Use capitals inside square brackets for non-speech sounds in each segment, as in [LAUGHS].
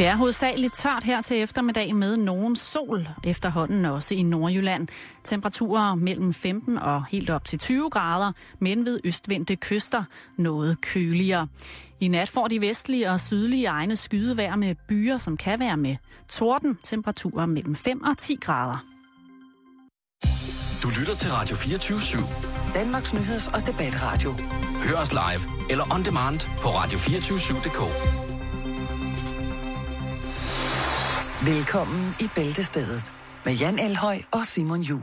Det er hovedsageligt tørt her til eftermiddag med nogen sol efterhånden også i Nordjylland. Temperaturer mellem 15 og helt op til 20 grader, men ved østvendte kyster noget køligere. I nat får de vestlige og sydlige egne skydevejr med byer, som kan være med torden. Temperaturer mellem 5 og 10 grader. Du lytter til Radio 24 /7. Danmarks nyheds- og debatradio. Hør os live eller on demand på radio247.dk. Velkommen i Bæltestedet med Jan Elhøj og Simon Jul. [LAUGHS]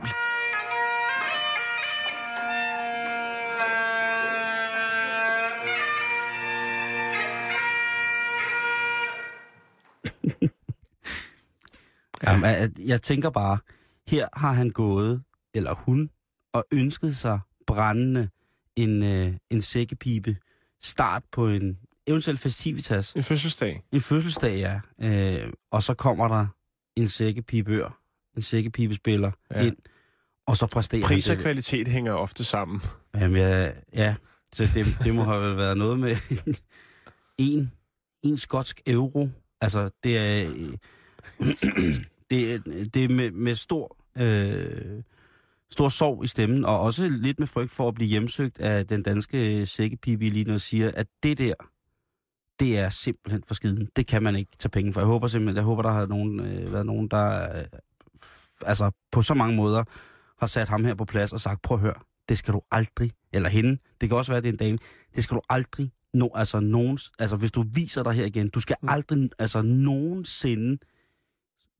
Jamen, jeg tænker bare, her har han gået, eller hun, og ønsket sig brændende en, øh, en sækkepipe start på en eventuel festivitas. En fødselsdag. En fødselsdag, ja. Øh, og så kommer der en sækkepibør, en sækkepibespiller Ja. ind, og så præsterer Pris og kvalitet hænger ofte sammen. Jamen, ja, ja. Så det, det må have været noget med [LAUGHS] en, en skotsk euro. Altså, det er, [CLEARS THROAT] det, det er med, med stor, øh, stor sorg i stemmen, og også lidt med frygt for at blive hjemsøgt af den danske sækkepibe lige og siger, at det der, det er simpelthen for skiden. Det kan man ikke tage penge for. Jeg håber simpelthen, jeg håber, der har nogen, øh, været nogen, der øh, altså på så mange måder har sat ham her på plads og sagt, prøv at høre, det skal du aldrig, eller hende, det kan også være, det er en dame, det skal du aldrig, no, altså, nogens, altså hvis du viser dig her igen, du skal Mm. aldrig, altså nogensinde,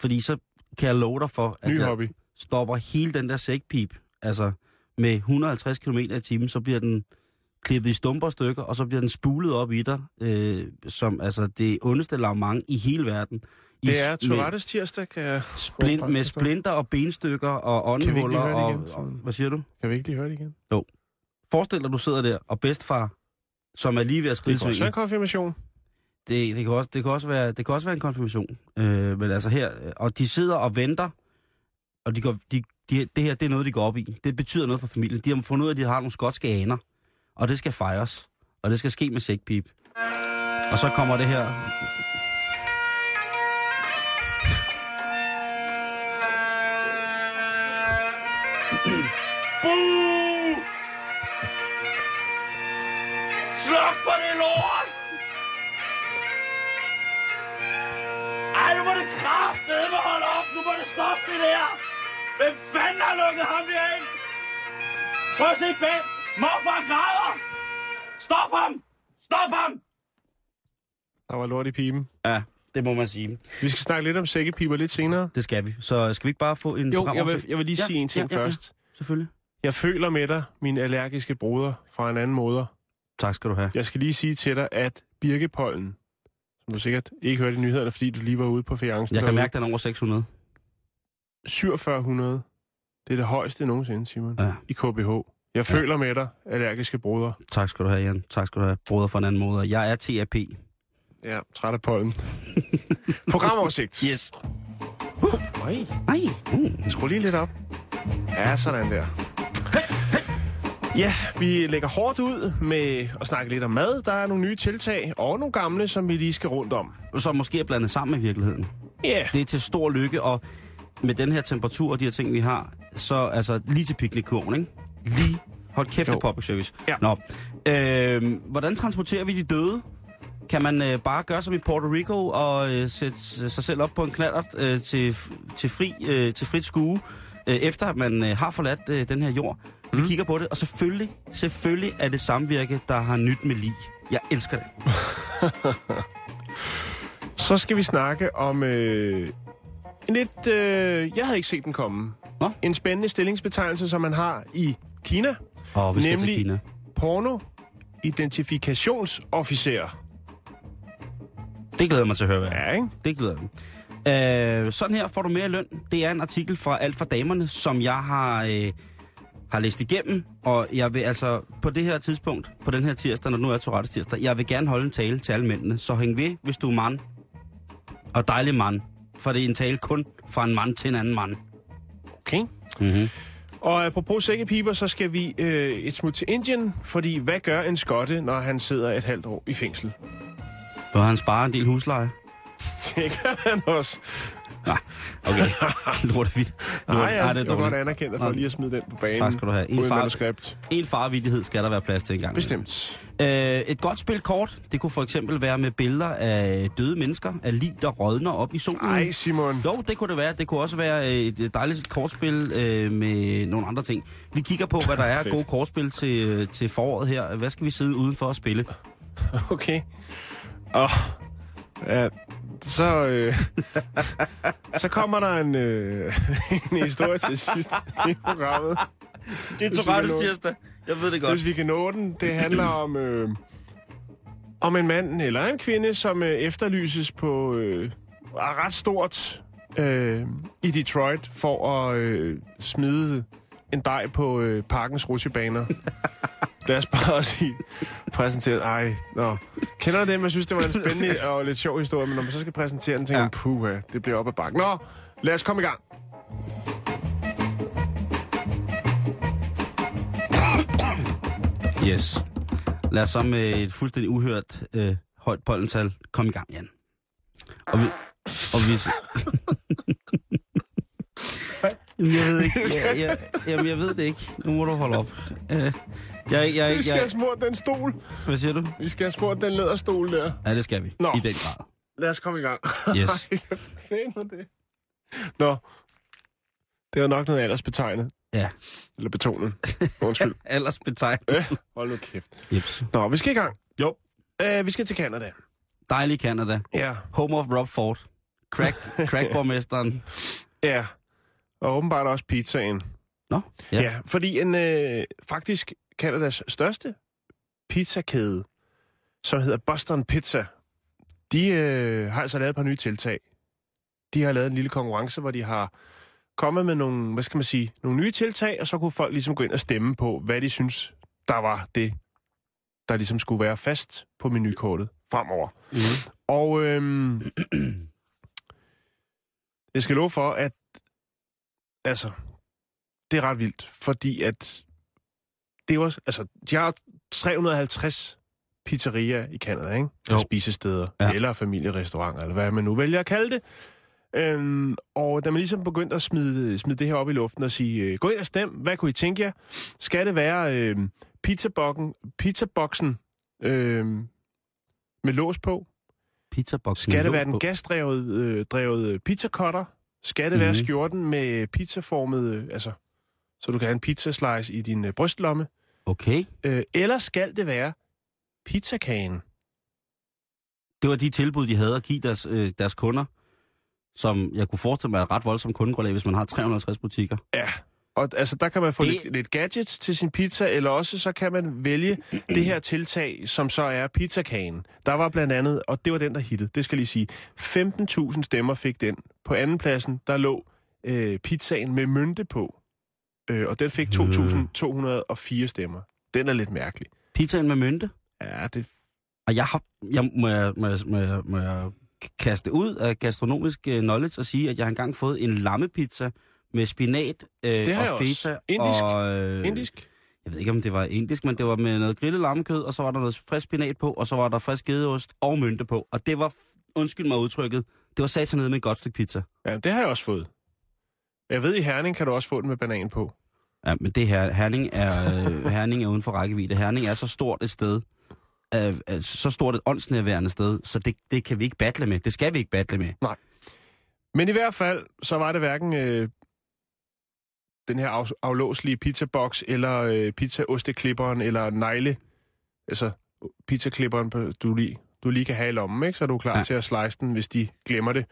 fordi så kan jeg love dig for, at Ny jeg hobby. stopper hele den der sækpip, altså med 150 km i timen, så bliver den klippet i stumper stykker, og så bliver den spulet op i dig, øh, som altså det ondeste lavmang i hele verden. I, Det er Tourettes tirsdag, kan jeg... splint, med splinter og benstykker og det og, igen, og, hvad siger du? Kan vi ikke lige høre det igen? Forestil dig, du sidder der, og bedstfar, som er lige ved at skride Det kan også være en konfirmation. Det, det, kan også, det, kan også være, det kan også være en konfirmation. Øh, men altså her, og de sidder og venter, og de går, de, de, det her, det er noget, de går op i. Det betyder noget for familien. De har fundet ud af, at de har nogle skotske aner, og det skal fejres. Og det skal ske med sækpip. Og så kommer det her... Buh! Sluk for det lort! Ej, nu må det kraftedeme holde op! Nu må det stoppe det der! Hvem fanden har lukket ham derind? Prøv at se bag! Morfar græder! Stop ham! Stop ham! Der var lort i pipen. Ja, det må man sige. Vi skal snakke lidt om sækkepiber lidt senere. Det skal vi. Så skal vi ikke bare få en Jo, jeg vil, jeg vil lige Ja, sige en ting ja, ja, ja. først. Selvfølgelig. Jeg føler med dig, min allergiske broder fra en anden moder. Tak skal du have. Jeg skal lige sige til dig, at birkepollen, som du sikkert ikke hørte i nyhederne, fordi du lige var ude på fiancen. Jeg kan derude, mærke, den er over 600. 4700. Det er det højeste nogensinde, Simon. Ja. I KBH. Jeg føler med dig, allergiske broder. Tak skal du have, Jan. Tak skal du have, broder fra en anden måde. Jeg er TAP. Ja, træt af pollen. [LAUGHS] Programoversigt. Yes. Nej, Nej. Mm. skru lige lidt op. Ja, sådan der. Ja, vi lægger hårdt ud med at snakke lidt om mad. Der er nogle nye tiltag og nogle gamle, som vi lige skal rundt om. Som måske er blandet sammen i virkeligheden. Ja, yeah. Det er til stor lykke, og med den her temperatur og de her ting, vi har, så altså lige til piknikkurven, ikke? Lige. Hold kæft, det Jo. er public service. Ja. Nå. Øh, hvordan transporterer vi de døde? Kan man øh, bare gøre som i Puerto Rico og øh, sætte sig selv op på en knallert øh, til, til, fri, øh, til frit skue, øh, efter at man øh, har forladt øh, den her jord? Vi kigger på det, og selvfølgelig, selvfølgelig er det samvirke, der har nyt med lig. Jeg elsker det. [LAUGHS] så skal vi snakke om øh, en lidt... Øh, jeg havde ikke set den komme. Nå? En spændende stillingsbetegnelse, som man har i Kina. Og vi skal Nemlig- til Kina. Porno-identifikationsofficer. Det glæder mig til at høre, hvad. Ja, ikke? Det glæder mig. Øh, sådan her får du mere løn. Det er en artikel fra Alt for Damerne, som jeg har, øh, har læst igennem. Og jeg vil altså på det her tidspunkt, på den her tirsdag, når nu er Tourettes tirsdag, jeg vil gerne holde en tale til alle mændene. Så hæng ved, hvis du er mand. Og dejlig mand. For det er en tale kun fra en mand til en anden mand. Okay. Mm-hmm. Og apropos sækkepiber, så skal vi øh, et smut til Indien, fordi hvad gør en skotte, når han sidder et halvt år i fængsel? Og han sparer en del husleje. tjekker han også. [LAUGHS] Nej, okay. Lortevidt. Nej, jeg, Ej, jeg det er vil godt dårligt. anerkende dig for lige at smide den på banen. Tak skal du have. En far-. En farvidighed skal der være plads til en gang. Bestemt. Øh, et godt spil kort, det kunne for eksempel være med billeder af døde mennesker, af lig, der rådner op i solen. Ej, Simon. Jo, det kunne det være. Det kunne også være et dejligt kortspil øh, med nogle andre ting. Vi kigger på, hvad der er af gode kortspil til, til foråret her. Hvad skal vi sidde udenfor og spille? [LAUGHS] Okay. Og ja, så, øh, [LAUGHS] så kommer der en, øh, [LAUGHS] en historie til sidst i programmet. Det er nå- tirsdag. Jeg ved det Hvis vi kan nå den. Det handler om, øh, om en mand eller en kvinde, som øh, efterlyses på øh, er ret stort øh, i Detroit for at øh, smide en dej på øh, parkens rutsjebaner. [LAUGHS] Lad os bare sige, præsentere... Ej, nå. Kender du dem? Jeg synes, det var en spændende [LAUGHS] og lidt sjov historie, men når man så skal præsentere den, tænker Ja. man, puha, det bliver op ad bakken. Nå, lad os komme i gang. Yes. Lad os så med et fuldstændig uhørt øh, højt pollental komme i gang, Jan. Og vi... Og vi [LAUGHS] Jamen, jeg ved ikke. Jeg, jeg, jamen, jeg ved det ikke. Nu må du holde op. Øh, jeg, jeg, jeg, Vi skal have jeg, smurt den stol. hvad siger du? Vi skal have smurt den læderstol der. Ja, det skal vi. Nå. I den grad. Lad os komme i gang. Yes. [LAUGHS] Ej, hvad fanden var det? Nå, det var nok noget aldersbetegnet. Ja. Eller betonet. Undskyld. [LAUGHS] Aldersbetegn. øh, hold nu kæft. Jeps. Nå, vi skal i gang. Jo. Uh, vi skal til Canada. Dejlig Canada. Ja. Home of Rob Ford. Crack, [LAUGHS] crackborgmesteren. Ja. Og åbenbart også pizzaen. Nå, Ja, ja. ja fordi en øh, faktisk Canadas største pizzakæde, som hedder Boston Pizza, de øh, har altså lavet et par nye tiltag. De har lavet en lille konkurrence, hvor de har kommet med nogle, hvad skal man sige, nogle nye tiltag, og så kunne folk ligesom gå ind og stemme på, hvad de synes, der var det, der ligesom skulle være fast på menukortet fremover. Mm-hmm. Og øhm, [CLEARS THROAT] jeg skal love for, at altså, det er ret vildt, fordi at det var, altså, de har 350 pizzerier i Canada, ikke? Jo. Spisesteder, ja. eller familierestauranter, eller hvad man nu vælger at kalde det. Øhm, og da man ligesom begyndte at smide, smide det her op i luften og sige, øh, gå ind og stem, hvad kunne I tænke jer? Skal det være øh, pizzabokken, pizzaboksen øh, med lås på? Pizzaboksen. Skal det være den gasdrevet øh, drevet pizzacutter? Skal det mm-hmm. være Mhm. skjorten med pizzaformet, øh, altså, så du kan have en pizzaslice i din øh, brystlomme? Okay. Øh, eller skal det være pizzakagen? Det var de tilbud, de havde at give deres, øh, deres kunder, som jeg kunne forestille mig er et ret voldsomt kundegrundlag, hvis man har 350 butikker. Ja, og altså, der kan man få Det- lidt, lidt gadgets til sin pizza, eller også så kan man vælge det her tiltag, som så er pizzakagen. Der var blandt andet, og det var den, der hittede, det skal jeg lige sige, 15.000 stemmer fik den. På andenpladsen, der lå øh, pizzaen med mynte på, øh, og den fik 2.204 stemmer. Den er lidt mærkelig. Pizzaen med mynte. Ja, det... Og jeg har, jeg, må, jeg, må, jeg, må, jeg, må jeg kaste ud af gastronomisk øh, knowledge og sige, at jeg har engang fået en lammepizza med spinat øh, Det og også. feta. Indisk. Og, øh, Indisk? Jeg ved ikke, om det var indisk, men det var med noget grillet lammekød, og så var der noget frisk spinat på, og så var der frisk gedeost og mynte på. Og det var, undskyld mig udtrykket, det var sat ned med et godt stykke pizza. Ja, det har jeg også fået. Jeg ved, i Herning kan du også få den med banan på. Ja, men det her, Herning er, øh, Herning er uden for rækkevidde. Herning er så stort et sted, øh, øh, så stort et åndsnærværende sted, så det, det kan vi ikke battle med. Det skal vi ikke battle med. Men i hvert fald, så var det hverken øh, den her af, aflåselige pizzaboks, eller øh, pizzaosteklipperen, eller negle, altså pizzaklipperen, på- du lige, du lige kan have i lommen, ikke? så er du klar Ja. til at slice den, hvis de glemmer det.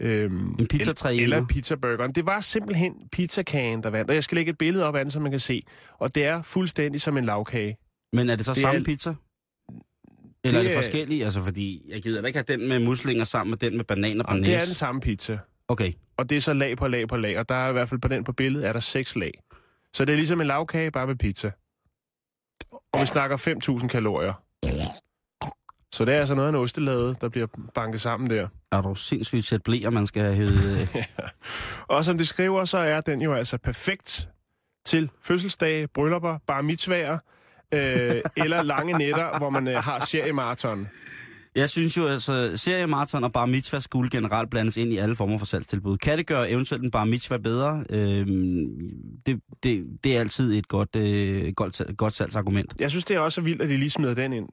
Øhm, En pizzatræ i Eller nu. pizzaburgeren. Det var simpelthen pizzakagen, der vandt. Og jeg skal lægge et billede op af den, så man kan se. Og det er fuldstændig som en lavkage. Men er det så Det samme er- pizza? Eller Det er det forskellige? Altså, fordi jeg gider da ikke have den med muslinger sammen med den med banan og banæs. det er den samme pizza. Okay. Og det er så lag på lag på lag. Og der er i hvert fald på den på billedet, er der seks lag. Så det er ligesom en lavkage, bare med pizza. Og vi snakker 5.000 kalorier. Så det er altså noget af en ostelade, der bliver banket sammen der. Er du sindssygt sæt blæer, man skal have hævet... [LAUGHS] Og som de skriver, så er den jo altså perfekt til fødselsdage, bryllupper, bar mitzvager, øh, eller lange nætter, hvor man øh, har seriemarathon. Jeg synes jo, altså, seriemarathon og bar mitzvah skulle generelt blandes ind i alle former for salgstilbud. Kan det gøre eventuelt en bar mitzvah bedre? Øhm, det, det, det er altid et godt, øh, godt, godt salgsargument. Jeg synes, det er også vildt, at de lige smider den ind.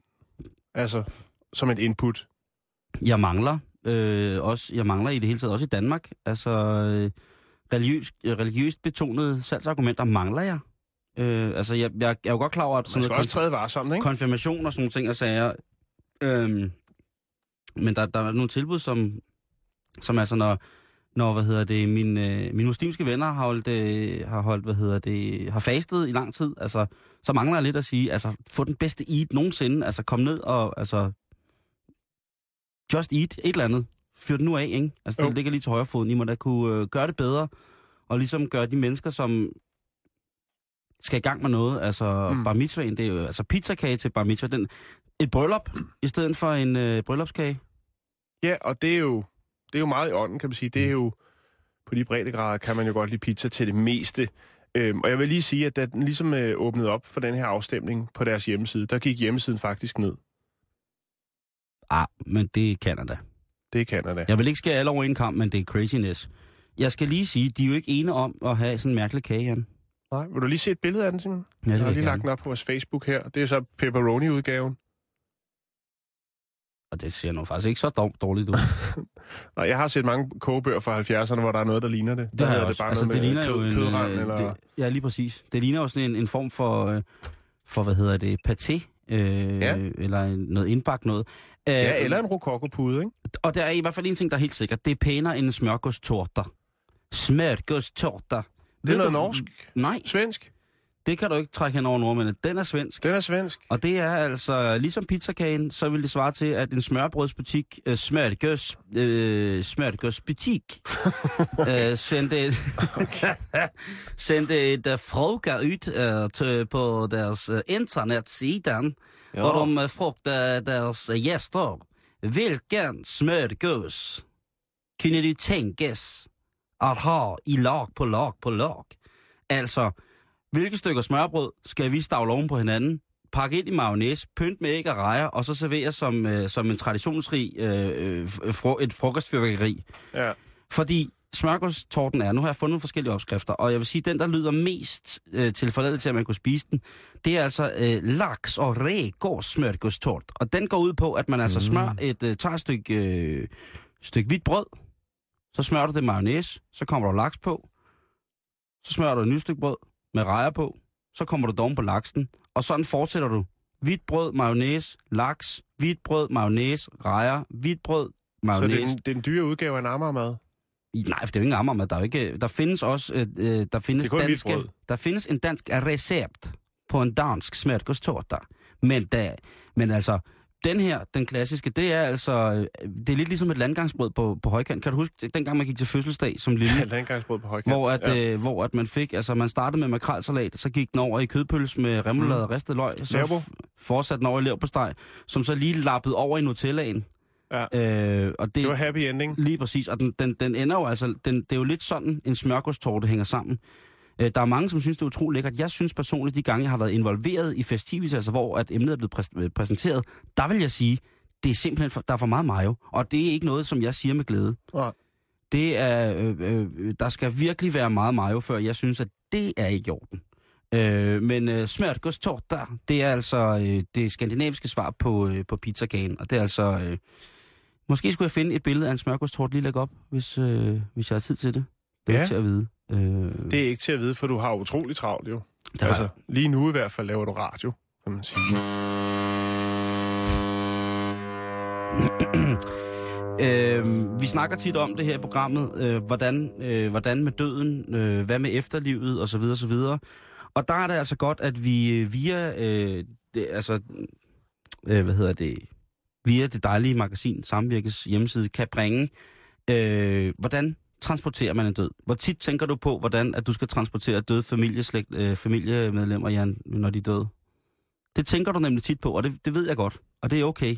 Altså, som et input. Jeg mangler, øh, også, jeg mangler i det hele taget, også i Danmark, altså øh, religiøst, religiøst betonede salgsargumenter mangler jeg. Øh, altså, jeg, jeg, jeg er jo godt klar over, at sådan noget også træde varsomt, ikke? konfirmation og sådan nogle ting og sager. Øhm, men der, der er nogle tilbud, som, som altså, når, når hvad hedder det, min, øh, mine muslimske venner har holdt, øh, har holdt, hvad hedder det, har fastet i lang tid, altså, så mangler jeg lidt at sige, altså, få den bedste eat nogensinde, altså, kom ned og, altså, just eat et eller andet. Fyr den nu af, ikke? Altså, Jo. det ligger lige til højre foden. I må da kunne øh, gøre det bedre, og ligesom gøre de mennesker, som skal i gang med noget, altså Mm. mm. bar mitzvahen, det er jo altså pizzakage til bar mitzvah, den, et bryllup i stedet for en øh, bryllupskage. Ja, og det er jo, det er jo meget i ånden, kan man sige. Det er jo, på de breddegrader kan man jo godt lide pizza til det meste. Øhm, og jeg vil lige sige, at da den ligesom øh, åbnede op for den her afstemning på deres hjemmeside, der gik hjemmesiden faktisk ned. Ah, men det er Canada. Det er Canada. Jeg vil ikke skære alle over en kamp, men det er craziness. Jeg skal lige sige, de er jo ikke ene om at have sådan en mærkelig kage, Jan. Nej, vil du lige se et billede af den, Simon? Ja, jeg har lige lagt den op på vores Facebook her. Det er så pepperoni-udgaven. Og det ser nu faktisk ikke så dårligt ud. [LAUGHS] Og jeg har set mange kogebøger fra 70'erne, hvor der er noget, der ligner det. Det Der har jeg også. bare altså, det ligner jo en... kødrand, øh, eller... det, ja, lige præcis. Det ligner jo sådan en, en form for, øh, for, hvad hedder det, paté. Øh, Ja. Eller en- noget indbagt noget. Øh, Ja, eller en rokokopude, ikke? Og der er i hvert fald en ting, der er helt sikkert. Det er pænere end en smørgåsttorter. Smørgåsttorter. Det er noget norsk. Nej, Svensk. det kan du ikke trække hen over nordmændene. Den er svensk. Den er svensk. Og det er altså, ligesom pizzakagen, så vil det svare til, at en smørbrødsbutik, øh, smørgøs, øh, smørgøsbutik, [LAUGHS] øh, sendte et, [LAUGHS] sendte et uh, fråga ud øh, til, på deres uh, internetside, ja. hvor de uh, frugte deres uh, gæster, hvilken smørgøs kunne du tænkes at have i lag på lag på lag? Altså, hvilke stykker smørbrød skal vi stavle oven på hinanden, pakke ind i mayonnaise, pynt med æg og rejer, og så servere som, øh, som en traditionsrig øh, øh, fro- et frokostfyrværkeri. Ja. Fordi smørgårdstorten er, nu har jeg fundet nogle forskellige opskrifter, og jeg vil sige, den der lyder mest øh, tilforladet til, at man kunne spise den, det er altså øh, laks og rægårds smørgårdstort. Og den går ud på, at man altså Mm. smør et, øh, tager et stykke, øh, stykke hvidt brød, så smører du det mayonnaise, så kommer der laks på, så smører du et nyt stykke brød med rejer på, så kommer du doven på laksen, og sådan fortsætter du. Hvidt brød, mayonnaise, laks, hvidt brød, mayonnaise, rejer, hvidt brød, Så det mayonnaise. er, den, det er en dyre udgave af en Amagermad. Nej, for det er jo ikke ammermad. Der, er ikke, der findes også øh, øh, der findes Det danske, der findes en dansk recept på en dansk smørgåstårta. Men, da, men altså, den her, den klassiske, det er altså, øh, det er lidt ligesom et landgangsbrød på, på højkant. Kan du huske, dengang man gik til fødselsdag som lille? [LAUGHS] Ja, landgangsbrød på højkant. Hvor at, ja. øh, hvor at man fik, altså man startede med makrelsalat, så gik den over i kødpølse med remoulade Mm. og ristet løg, så Leverbo. f- fortsatte den over i leverpostej, som så lige lappede over i Nutellaen. Ja. Øh, og det, Det var happy ending. Lige præcis, og den, den, den ender jo altså, den, det er jo lidt sådan, en smørgåstårte hænger sammen. Øh, der er mange, som synes, det er utroligt lækkert. Jeg synes personligt, de gange, jeg har været involveret i festivitas, altså hvor at emnet er blevet præs- øh, præsenteret, der vil jeg sige, det er simpelthen, for, der er for meget mayo. Og det er ikke noget, som jeg siger med glæde. Nej. Det er, øh, øh, der skal virkelig være meget mayo, før jeg synes, at det er ikke i orden. Øh, men øh, smørgåstårte, det er altså øh, det skandinaviske svar på, øh, på pizzakagen. Og det er altså... Øh, Måske skulle jeg finde et billede af en smørgåstort lige lægge op, hvis, øh, hvis jeg har tid til det. Det er Ja. til at vide. Øh, Det er ikke til at vide, for du har utrolig travlt jo. det har altså, lige nu i hvert fald laver du radio, kan man sige. [CLEARS THROAT] øh, vi snakker tit om det her i programmet, øh, hvordan, øh, hvordan med døden, øh, hvad med efterlivet osv. osv. Og der er det altså godt, at vi øh, via, øh, det, altså, øh, hvad hedder det, via det dejlige magasin Samvirkes hjemmeside kan bringe, øh, hvordan transporterer man en død? Hvor tit tænker du på, hvordan at du skal transportere døde familieslægt, øh, familiemedlemmer, Jan, når de er døde? Det tænker du nemlig tit på, og det, det ved jeg godt, og det er okay.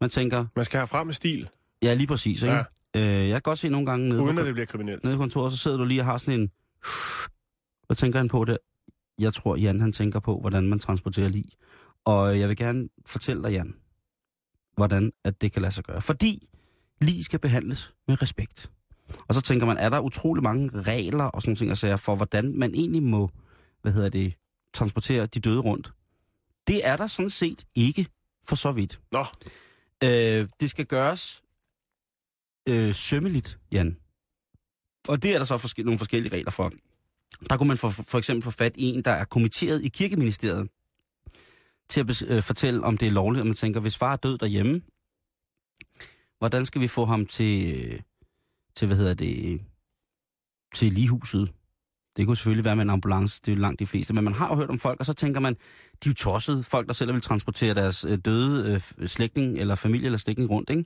Man tænker, Man skal have frem med stil, ja lige præcis, ikke? Ja. Øh, jeg kan godt se nogle gange nede, uden på, at det bliver kriminelt. nede på kontoret, så sidder du lige og har sådan en... Hvad tænker han på det? Jeg tror, Jan han tænker på, hvordan man transporterer lig. Og øh, jeg vil gerne fortælle dig, Jan, hvordan at det kan lade sig gøre. Fordi lige skal behandles med respekt. Og så tænker man, er der utrolig mange regler og sådan nogle ting for, hvordan man egentlig må, hvad hedder det, transportere de døde rundt. Det er der sådan set ikke for så vidt. Nå, Øh, det skal gøres øh, sømmeligt, Jan. Og det er der så forskel- nogle forskellige regler for. Der kunne man for, for eksempel få fat i en, der er kommitteret i kirkeministeriet, til at bes- øh, fortælle, om det er lovligt, og man tænker, hvis far er død derhjemme, hvordan skal vi få ham til, øh, til hvad hedder det, til ligehuset? Det kunne selvfølgelig være med en ambulance, det er jo langt de fleste, men man har jo hørt om folk, og så tænker man, de er jo tossede, folk der selv vil transportere deres øh, døde øh, slægtning, eller familie eller slægtning rundt, ikke?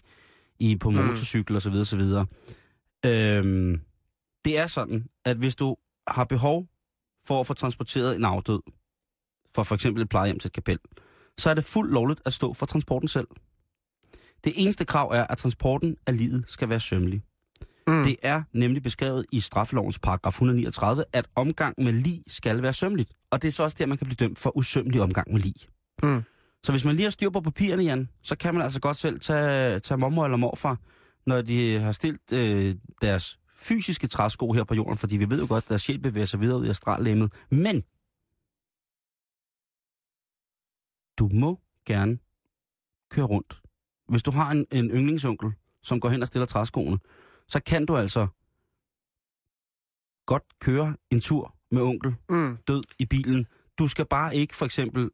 I, på Mm. motorcykel og så videre, så videre. Øhm, det er sådan, at hvis du har behov for at få transporteret en afdød, fra for eksempel et plejehjem til et kapel, så er det fuldt lovligt at stå for transporten selv. Det eneste krav er, at transporten af livet skal være sømmelig. Mm. Det er nemlig beskrevet i straffelovens paragraf 139, at omgang med lig skal være sømmeligt. Og det er så også der, man kan blive dømt for usømmelig omgang med lig. Mm. Så hvis man lige har styr på papirerne, Jan, så kan man altså godt selv tage, tage mormor eller morfar, når de har stillet øh, deres fysiske træsko her på jorden, fordi vi ved jo godt, at deres sjæl bevæger sig videre ud i astrallemmet. Men du må gerne køre rundt. Hvis du har en, en yndlingsonkel, som går hen og stiller træskoene, så kan du altså godt køre en tur med onkel Mm. død i bilen. Du skal bare ikke for eksempel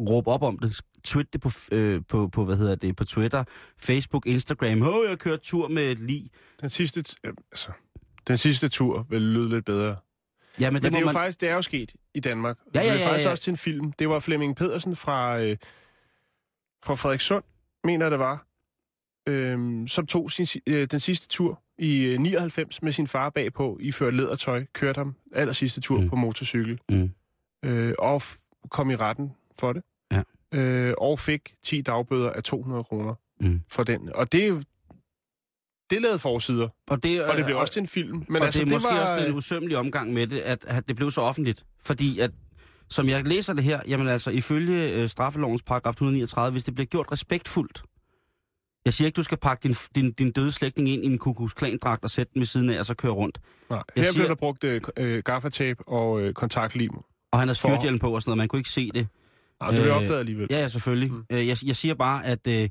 råbe op om det, tweet det på, øh, på, på, hvad hedder det, på Twitter, Facebook, Instagram. Åh, jeg kører tur med et lig. Den sidste, t- øh, altså, den sidste tur vil lyde lidt bedre. Ja, men Men det, det, er jo man... faktisk, det er jo sket i Danmark. Ja, ja, Det ja, er faktisk ja. også til en film. Det var Flemming Pedersen fra, øh, fra Frederikssund, mener det var, øh, som tog sin, si- øh, den sidste tur i øh, 99 med sin far bagpå, i ført lædertøj, kørte ham aller sidste tur Mm. på motorcykel, Mm. øh, og kom i retten for det. Ja. Øh, og fik 10 dagbøder af 200 kroner Mm. for den. Og det er jo... Det lavede forsider, Og det, og det blev også til en film. Men og altså, det er måske var, også den usømmelige omgang med det, at, at det blev så offentligt. Fordi at, som jeg læser det her, jamen altså, ifølge øh, straffelovens paragraf 139, hvis det bliver gjort respektfuldt, jeg siger ikke, du skal pakke din, din, din døde slægtning ind i en kukus dragt og sætte den ved siden af, og så køre rundt. Nej, Jeg her siger- blev der brugt øh, øh, gaffatape og øh, kontaktlim. Og han har For- styrthjelm på og sådan noget, man kunne ikke se det. Nej, det blev Øh, opdaget alligevel. Ja, ja, selvfølgelig. Mm. Mm. Jeg, jeg siger bare, at, øh,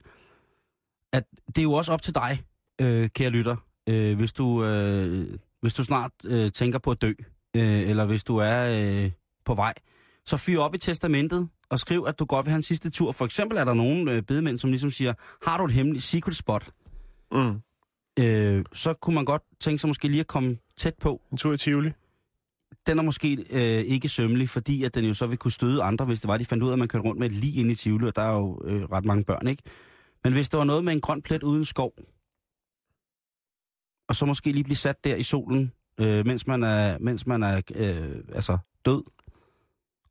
at det er jo også op til dig, øh, kære lytter, øh, hvis, du, øh, hvis du snart øh, tænker på at dø, øh, eller hvis du er øh, på vej, så fyr op i testamentet og skriv, at du godt vil have en sidste tur. For eksempel er der nogle øh, bedemænd, som ligesom siger, har du et hemmeligt secret spot, Mm. øh, så kunne man godt tænke sig måske lige at komme tæt på. En tur i Tivoli. Den er måske øh, ikke sømmelig, fordi at den jo så vil kunne støde andre, hvis det var, de fandt ud af, at man kørte rundt med et lige ind i Tivoli, og der er jo øh, ret mange børn, ikke? Men hvis der var noget med en grøn plet uden skov, og så måske lige blive sat der i solen, øh, mens man er, mens man er øh, altså død,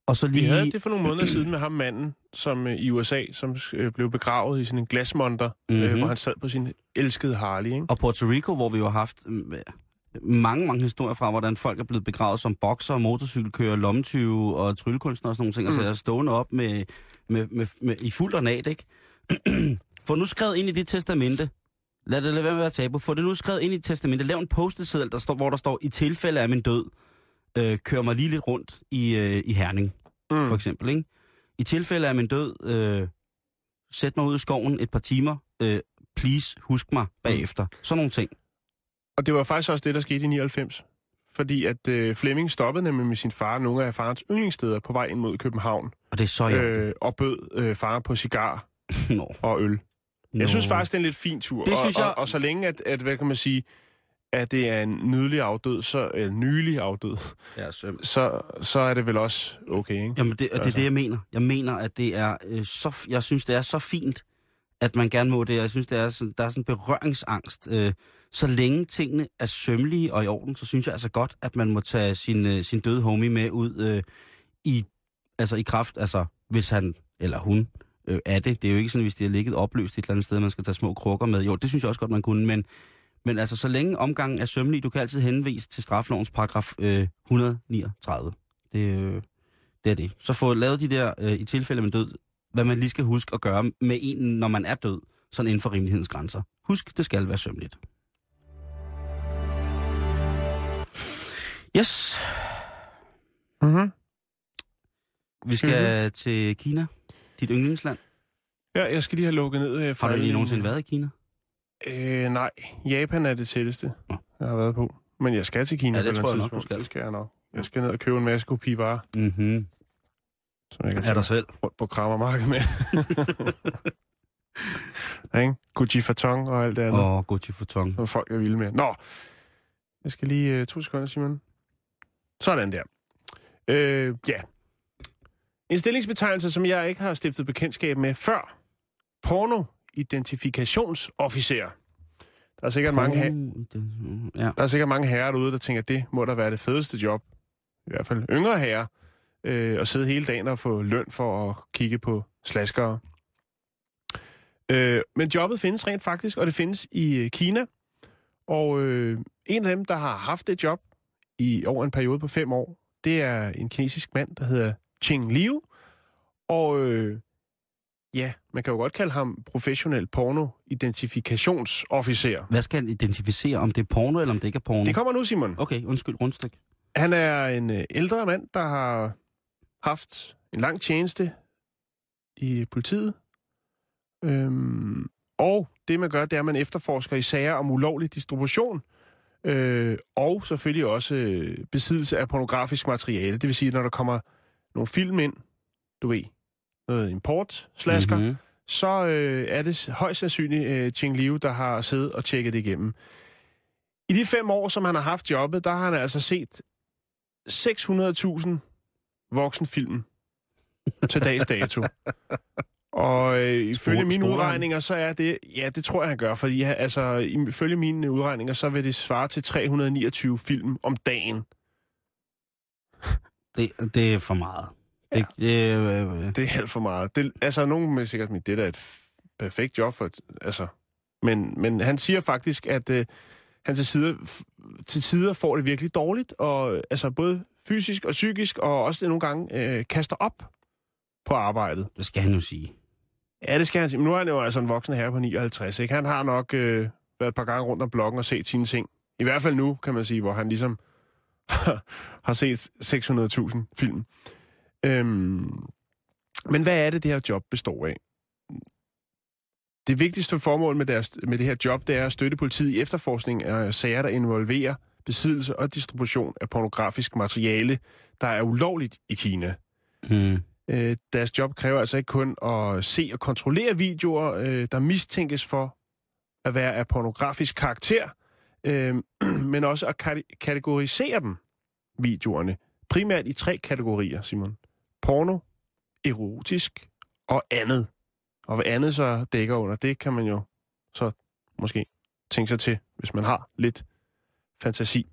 og så Vi lige... havde det for nogle måneder siden med ham manden som øh, i USA, som øh, blev begravet i sådan en glasmonter, mm-hmm. Mhm. øh, hvor han sad på sin elskede Harley. Ikke? Og Puerto Rico, hvor vi jo har haft øh, mange, mange historier fra, hvordan folk er blevet begravet som bokser, motorcykelkører, lommetyve og tryllekunstnere og sådan nogle ting, mm. altså er stående op med, med, med, med, i fuld ornat, ikke? [CLEARS THROAT] Få nu skrevet ind i dit testamente, lad det lade være med at tabe, få det nu skrevet ind i dit testamente, lav en post-it-seddel, der står, hvor der står, i tilfælde af min død, øh, kør mig lige lidt rundt i, øh, i Herning, mm. for eksempel, ikke? I tilfælde af min død, øh, sæt mig ud i skoven et par timer, øh, please, husk mig bagefter. Sådan nogle ting. Og det var faktisk også det, der skete i 99. Fordi at øh, Flemming stoppede nemlig med sin far nogle af farens yndlingssteder på vej ind mod København. Og det er så. Øh, og bød øh, far på cigar [LAUGHS] og øl. Nå. Jeg synes faktisk, det er en lidt fin tur. Det og, synes jeg- Og, og så længe, at, at, hvad kan man sige, at det er en nydelig afdød, så, eller nylig afdød, Ja, søm. så, så er det vel også okay, ikke? Jamen, det, og det er Altså. det, jeg mener. Jeg mener, at det er øh, så... Jeg synes, det er så fint, at man gerne må det. Jeg synes, det er sådan, der er sådan berøringsangst. Øh, så længe tingene er sømmelige og i orden, så synes jeg altså godt, at man må tage sin, øh, sin døde homie med ud øh, i, altså i kraft, altså hvis han eller hun øh, er det. Det er jo ikke sådan, hvis de har ligget opløst et eller andet sted, man skal tage små krukker med. Jo, det synes jeg også godt, man kunne, men, men altså så længe omgangen er sømmelig, du kan altid henvise til straflovens paragraf øh, 139. Det, øh, det er det. Så få lavet de der, øh, i tilfælde med død, hvad man lige skal huske at gøre med en, når man er død. sådan inden for rimelighedens grænser. Husk, det skal være sømmeligt. Yes, Mm-hmm. vi skal til Kina, dit yndlingsland. Ja, jeg skal lige have lukket ned. øh, for Har du mine- nogensinde været i Kina? Øh, nej. Japan er det tætteste, Nå. jeg har været på. Men jeg skal til Kina. Ja, det på tror jeg nok, du skal. Det skal jeg nok. Jeg skal ned og købe en masse kopivarer, Mhm. som jeg kan Er der tage selv? rundt på krammermarkedet med. Ja, [LAUGHS] ikke? Gucci Fatong og alt det andet, Og Gucci Futong. som folk er vilde med. Nå, jeg skal lige uh, to sekunder, Simon. Sådan der. Øh, ja. En stillingsbetegnelse, som jeg ikke har stiftet bekendtskab med før. Porno-identifikationsofficer. Der er sikkert mange, ha- Ja. Der er sikkert mange herrer derude, der tænker, at det må da være det fedeste job. I hvert fald yngre herrer. Øh, at sidde hele dagen og få løn for at kigge på slaskere. Øh, men jobbet findes rent faktisk, og det findes i øh, Kina. Og øh, en af dem, der har haft det job i over en periode på fem år, det er en kinesisk mand, der hedder Ching Liu. Og øh, ja, man kan jo godt kalde ham professionel porno-identifikationsofficer. Hvad skal han identificere, om det er porno, eller om det ikke er porno? Det kommer nu, Simon. Okay, undskyld, rundstyk. Han er en øh, ældre mand, der har haft en lang tjeneste i politiet. Øhm, og det, man gør, det er, at man efterforsker i sager om ulovlig distribution. Øh, og selvfølgelig også øh, besiddelse af pornografisk materiale. Det vil sige, når der kommer nogle film ind, du ved, noget import, slasker, mm-hmm. Mhm. så øh, er det højst sandsynligt øh, Ching Liu, der har siddet og tjekket det igennem. I de fem år, som han har haft jobbet, der har han altså set 600.000 voksenfilm til dags dato. Og øh, ifølge Store- mine udregninger, så er det... Ja, det tror jeg, han gør. Fordi altså, ifølge mine udregninger, så vil det svare til 329 film om dagen. Det, det er for meget. Det, det, øh, Det er alt for meget. Det, altså, nogen vil sikkert, at det der er et perfekt job for... Altså, men, men han siger faktisk, at øh, han til, sider, f- til tider får det virkelig dårligt, og altså både fysisk og psykisk, og også nogle gange øh, kaster op på arbejdet. det skal han jo sige. Ja, det skal han sige. Men nu er han jo altså en voksen herre på 59, ikke? Han har nok øh, været et par gange rundt om blokken og set sine ting. I hvert fald nu, kan man sige, hvor han ligesom [LAUGHS] har set 600.000 film. Øhm, men hvad er det, det her job består af? Det vigtigste formål med, deres, med det her job, det er at støtte politiet i efterforskning af sager, der involverer besiddelse og distribution af pornografisk materiale, der er ulovligt i Kina. Mm. Øh, deres job kræver altså ikke kun at se og kontrollere videoer, øh, der mistænkes for at være af pornografisk karakter, øh, [CLEARS THROAT] men også at kate- kategorisere dem, videoerne, primært i tre kategorier, Simon. Porno, erotisk og andet. Og hvad andet så dækker under, det kan man jo så måske tænke sig til, hvis man har lidt fantasi.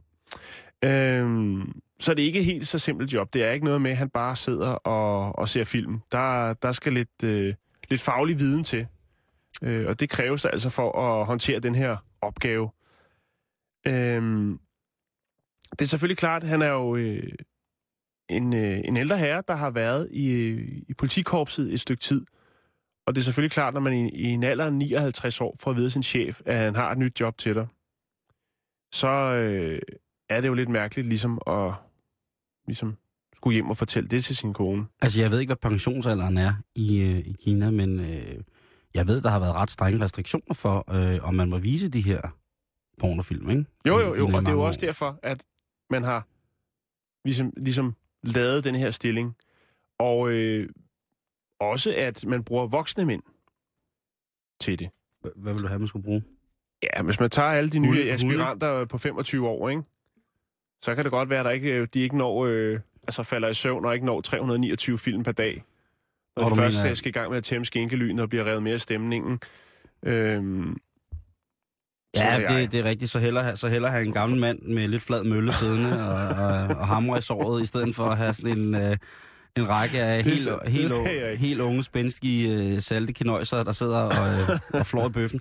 Øhm, så det er ikke helt så simpelt job. Det er ikke noget med, at han bare sidder og, og ser film. Der, der skal lidt, øh, lidt faglig viden til. Øh, og det kræves altså for at håndtere den her opgave. Øhm, det er selvfølgelig klart, at han er jo øh, en, øh, en ældre herre, der har været i, i politikorpset et stykke tid. Og det er selvfølgelig klart, når man i, i en alder af 59 år får at vide sin chef, at han har et nyt job til dig, så øh, er det jo lidt mærkeligt ligesom at ligesom skulle hjem og fortælle det til sin kone. Altså, jeg ved ikke, hvad pensionsalderen er i, øh, i Kina, men øh, jeg ved, der har været ret strenge restriktioner for, øh, om man må vise de her pornofilm, ikke? Jo, jo, jo, og det er jo også derfor, at man har ligesom, ligesom lavet den her stilling. Og øh, også, at man bruger voksne mænd til det. Hvad vil du have, man skulle bruge? Ja, hvis man tager alle de nye hunde? aspiranter på 25 år, ikke? så kan det godt være, at der ikke, øh, de ikke når, øh, altså falder i søvn og ikke når 329 film per dag. Når Og de du først mener- skal i gang med at tæmme skænkelyden og bliver revet mere i stemningen. Øhm, Ja, det, det er rigtigt. Så hellere, have- så hellere have en gammel mand med lidt flad mølle siddende og, og, og [LAUGHS] hamre i såret, i stedet for at have sådan en, øh, en række af Det helt, det helt, helt, unge, spændstige, øh, salte kinøjser, der sidder og, øh, [LAUGHS] og flår i bøffen.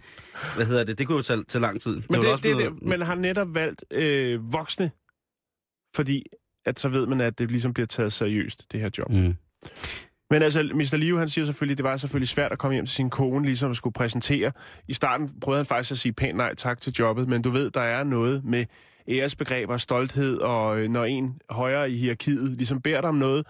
Hvad hedder det? Det kunne jo tage, tage lang tid. Men, vil det, også det, blive- det, man har netop valgt øh, voksne, fordi at så ved man, at det ligesom bliver taget seriøst, det her job. Mm. Men altså, Mr. Liu, han siger selvfølgelig, at det var selvfølgelig svært at komme hjem til sin kone, ligesom at skulle præsentere. I starten prøvede han faktisk at sige pænt nej tak til jobbet, men du ved, der er noget med æresbegreber, stolthed, og øh, når en højere i hierarkiet ligesom beder dig om noget,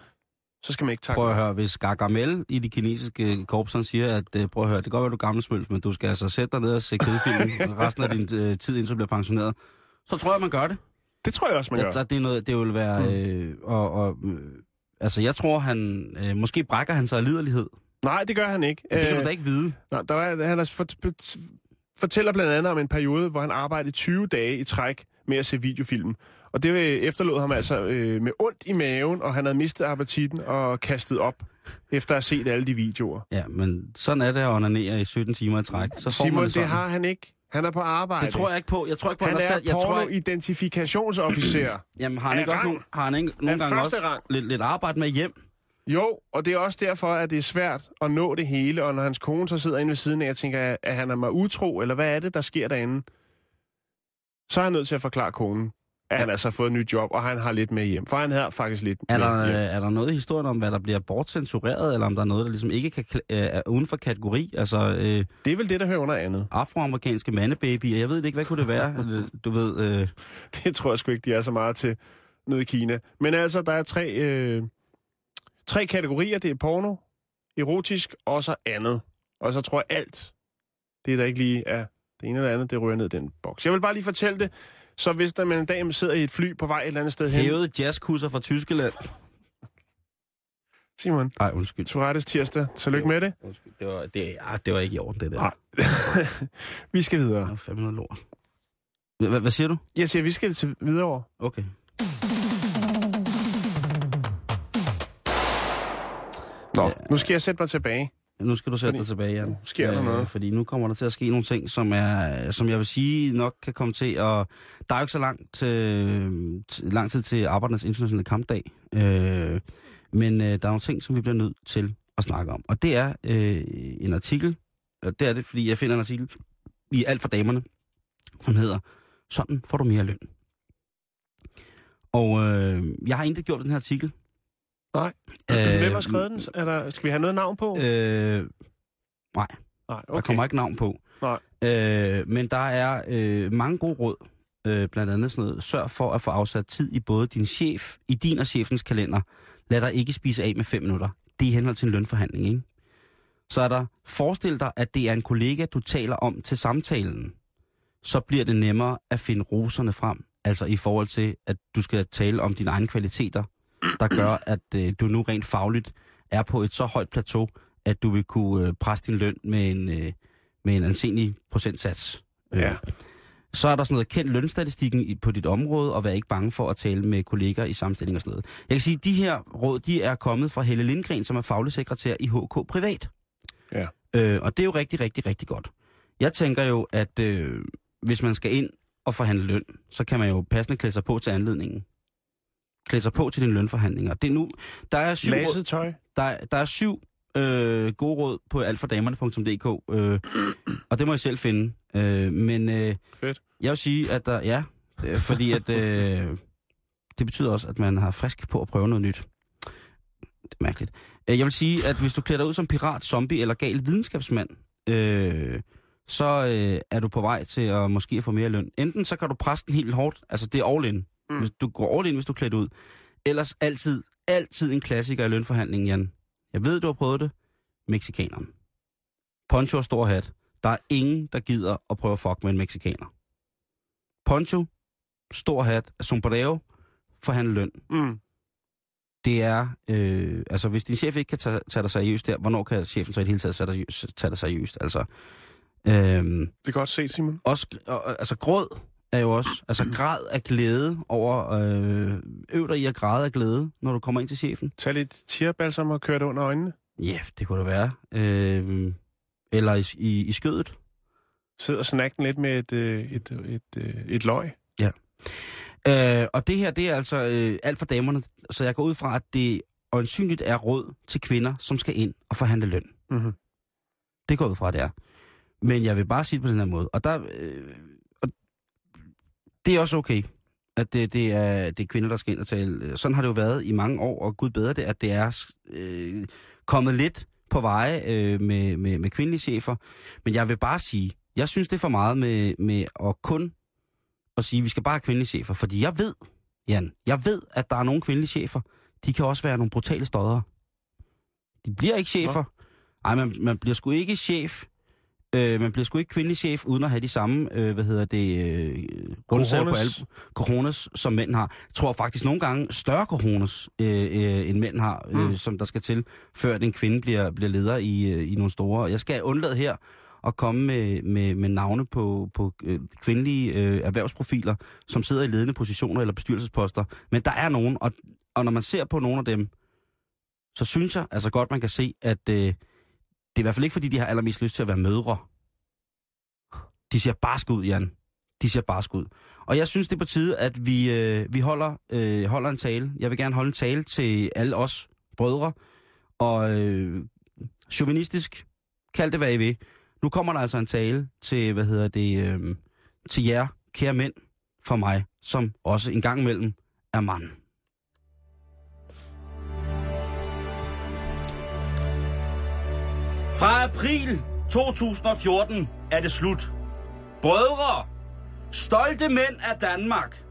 så skal man ikke takke Prøv at høre, hvis Gargamel i de kinesiske korps, han siger, at øh, prøv at høre, det kan godt være, du er gammel smøls, men du skal altså sætte dig ned og se kedefilm [LAUGHS] resten af din øh, tid, indtil du bliver pensioneret. Så tror jeg, man gør det. Det tror jeg også, man gør. Altså, det, er noget, det vil være... Øh, og, og, øh, altså, jeg tror, han... Øh, måske brækker han sig af liderlighed. Nej, det gør han ikke. Men det kan Øh, du da ikke vide. Nej, der var, han for, fortæller blandt andet om en periode, hvor han arbejdede 20 dage i træk med at se videofilm. Og det øh, efterlod ham altså øh, med ondt i maven, og han havde mistet appetitten og kastet op, efter at have set alle de videoer. Ja, men sådan er det at onanere i 17 timer i træk. Så får Simon, man det, det, har han ikke. Han er på arbejde. det tror jeg ikke på. Jeg tror ikke på, Han har er sat- jeg tror, ikke, porno-identifikationsofficer. [CLEARS THROAT] jamen, har han ikke også rang. nogle, har han ikke nogle gange første også rang. lidt, lidt arbejde med hjem? Jo, og det er også derfor, at det er svært at nå det hele, og når hans kone så sidder inde ved siden af og tænker, at han er mig utro, eller hvad er det, der sker derinde? Så er han nødt til at forklare konen, at han altså har fået et nyt job, og han har lidt med hjem. For han har faktisk lidt Er der, hjem. er der noget i historien om, hvad der bliver bortcensureret, eller om der er noget, der ligesom ikke kan, øh, er uden for kategori? Altså, øh, Det er vel det, der hører under andet. afroamerikanske mandebabyer, jeg ved ikke, hvad kunne det være? Øh, [LAUGHS] du ved, øh, Det tror jeg sgu ikke, de er så meget til nede i Kina. Men altså, der er tre, øh, tre kategorier. Det er porno, erotisk og så andet. Og så tror jeg alt, det der ikke lige er det ene eller andet, det ryger ned i den boks. Jeg vil bare lige fortælle det, så hvis der man en dag sidder i et fly på vej et eller andet sted hen. hævede jazzkusser fra Tyskland. Simon, Nej, undskyld. Tourettes tirsdag. Tillykke med det. undskyld. Det, var, det, ja, det var ikke i orden, det der. Nej. [LAUGHS] vi skal videre. Det fandme noget lort. Hvad, hvad siger du? Jeg siger, vi skal til videre. Okay. Nå, Ja. nu skal jeg sætte mig tilbage. Nu skal du sætte Fordi- dig tilbage, Jan. sker der noget. Fordi nu kommer der til at ske nogle ting, som, er, som jeg vil sige nok kan komme til. Og der er jo ikke så langt, til, til, lang tid til Arbejdernes Internationale Kampdag. Øh, men øh, der er nogle ting, som vi bliver nødt til at snakke om. Og det er øh, en artikel. Og det er det, fordi jeg finder en artikel i Alt for Damerne, som hedder Sådan får du mere løn. Og øh, jeg har ikke gjort den her artikel. Nej. Øh, Hvem har skrevet den? Er der, skal vi have noget navn på? Øh, Nej, Der okay. kommer ikke navn på. Nej. Øh, men der er øh, mange gode råd. Øh, blandt andet sådan noget. Sørg for at få afsat tid i både din chef, i din og chefens kalender. Lad dig ikke spise af med fem minutter. Det er i henhold til en lønforhandling, ikke? Så er der, forestil dig, at det er en kollega, du taler om til samtalen. Så bliver det nemmere at finde roserne frem. Altså i forhold til, at du skal tale om dine egne kvaliteter, der gør, at øh, du nu rent fagligt er på et så højt plateau, at du vil kunne øh, presse din løn med en, øh, med en ansenlig procentsats. Øh, Ja. Så er der sådan noget kendt lønstatistikken på dit område, og vær ikke bange for at tale med kolleger i sammenstilling og sådan noget. Jeg kan sige, at de her råd, de er kommet fra Helle Lindgren, som er faglig sekretær i HK Privat. Ja. Øh, og det er jo rigtig, rigtig, rigtig godt. Jeg tænker jo, at øh, hvis man skal ind og forhandle løn, så kan man jo passende klæde sig på til anledningen. Klæde sig på til dine lønforhandlinger. Det er nu, der er syv, råd, Laset tøj. der, der er syv øh, gode råd på altfordamerne.dk, øh, og det må jeg selv finde. Øh, men øh, Fedt. jeg vil sige, at der, ja, øh, fordi at, øh, det betyder også, at man har frisk på at prøve noget nyt. Det er mærkeligt. Øh, Jeg vil sige, at hvis du klæder dig ud som pirat, zombie eller gal videnskabsmand, øh, så øh, er du på vej til at måske få mere løn. Enten så kan du presse den helt hårdt, altså det er all in. Mm. Hvis du går all in, hvis du klæder ud. Ellers altid, altid en klassiker i lønforhandlingen, Jan. Jeg ved, du har prøvet det. Mexikaneren. Poncho og stor hat. Der er ingen, der gider at prøve at fuck med en mexikaner. Poncho, stor hat, sombrero, forhandle løn. Mm. Det er, øh, altså hvis din chef ikke kan tage, tage dig seriøst der, hvornår kan chefen så i det hele taget tage dig, tage dig seriøst? Altså, øh, Det er godt set, Simon. også, og, altså gråd er jo også, altså [CLEARS THROAT] grad af glæde over, øh, øv dig i at græde af glæde, når du kommer ind til chefen. Tag lidt tierbalsam og kør det under øjnene. Ja, det kunne det være. Øh, eller i, i, i skødet. Sid og snak den lidt med et, øh, et, et, et, et løg. Øh, og det her, det er altså øh, alt for damerne, så jeg går ud fra, at det øjensynligt er råd til kvinder, som skal ind og forhandle løn. Mm-hmm. Det går ud fra, det er. Men jeg vil bare sige det på den her måde. Og, der, øh, det er også okay, at det, det, er, det er kvinder, der skal ind og tale. Sådan har det jo været i mange år, og gud bedre det, at det er øh, kommet lidt på veje øh, med, med, med kvindelige chefer. Men jeg vil bare sige, jeg synes, det er for meget med, med at kun at sige, at vi skal bare have kvindelige chefer. Fordi jeg ved, Jan, jeg ved, at der er nogle kvindelige chefer, de kan også være nogle brutale stodder. De bliver ikke chefer. Nej, man, man bliver sgu ikke chef. Øh, man bliver sgu ikke kvindelig chef, uden at have de samme, øh, hvad hedder det, øh, rundsager på alle coronas, som mænd har. Jeg tror faktisk nogle gange større coronas, øh, øh, end mænd har, øh, Mm. som der skal til, før en kvinde bliver, bliver leder i, øh, i nogle store. Jeg skal undlade her at komme med, med, med navne på, på øh, kvindelige øh, erhvervsprofiler, som sidder i ledende positioner eller bestyrelsesposter. Men der er nogen, og, og når man ser på nogle af dem, så synes jeg altså godt, man kan se, at øh, det er i hvert fald ikke, fordi de har allermest lyst til at være mødre. De ser barsk ud, Jan. De ser barsk ud. Og jeg synes, det er på tide, at vi, øh, vi holder, øh, holder en tale. Jeg vil gerne holde en tale til alle os brødre. Og øh, chauvinistisk, kald det hvad I vil. Nu kommer der altså en tale til, hvad hedder det, øh, til jer, kære mænd, for mig, som også en gang imellem er mand. Fra april 2014 er det slut. Brødre, stolte mænd af Danmark.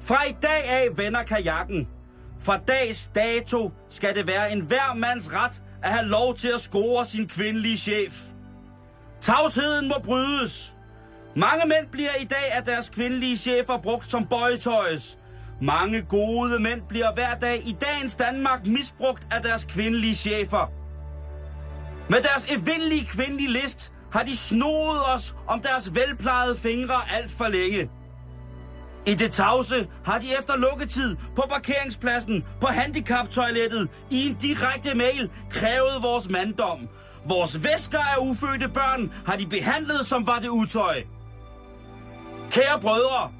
Fra i dag af vender kajakken. Fra dags dato skal det være en hver mands ret at have lov til at score sin kvindelige chef. Tavsheden må brydes. Mange mænd bliver i dag af deres kvindelige chefer brugt som bøjetøjs. Mange gode mænd bliver hver dag i dagens Danmark misbrugt af deres kvindelige chefer. Med deres evindelige kvindelige list har de snoet os om deres velplejede fingre alt for længe. I det tavse har de efter lukketid på parkeringspladsen, på handicaptoilettet, i en direkte mail krævet vores manddom. Vores væsker af ufødte børn har de behandlet som var det utøj. Kære brødre,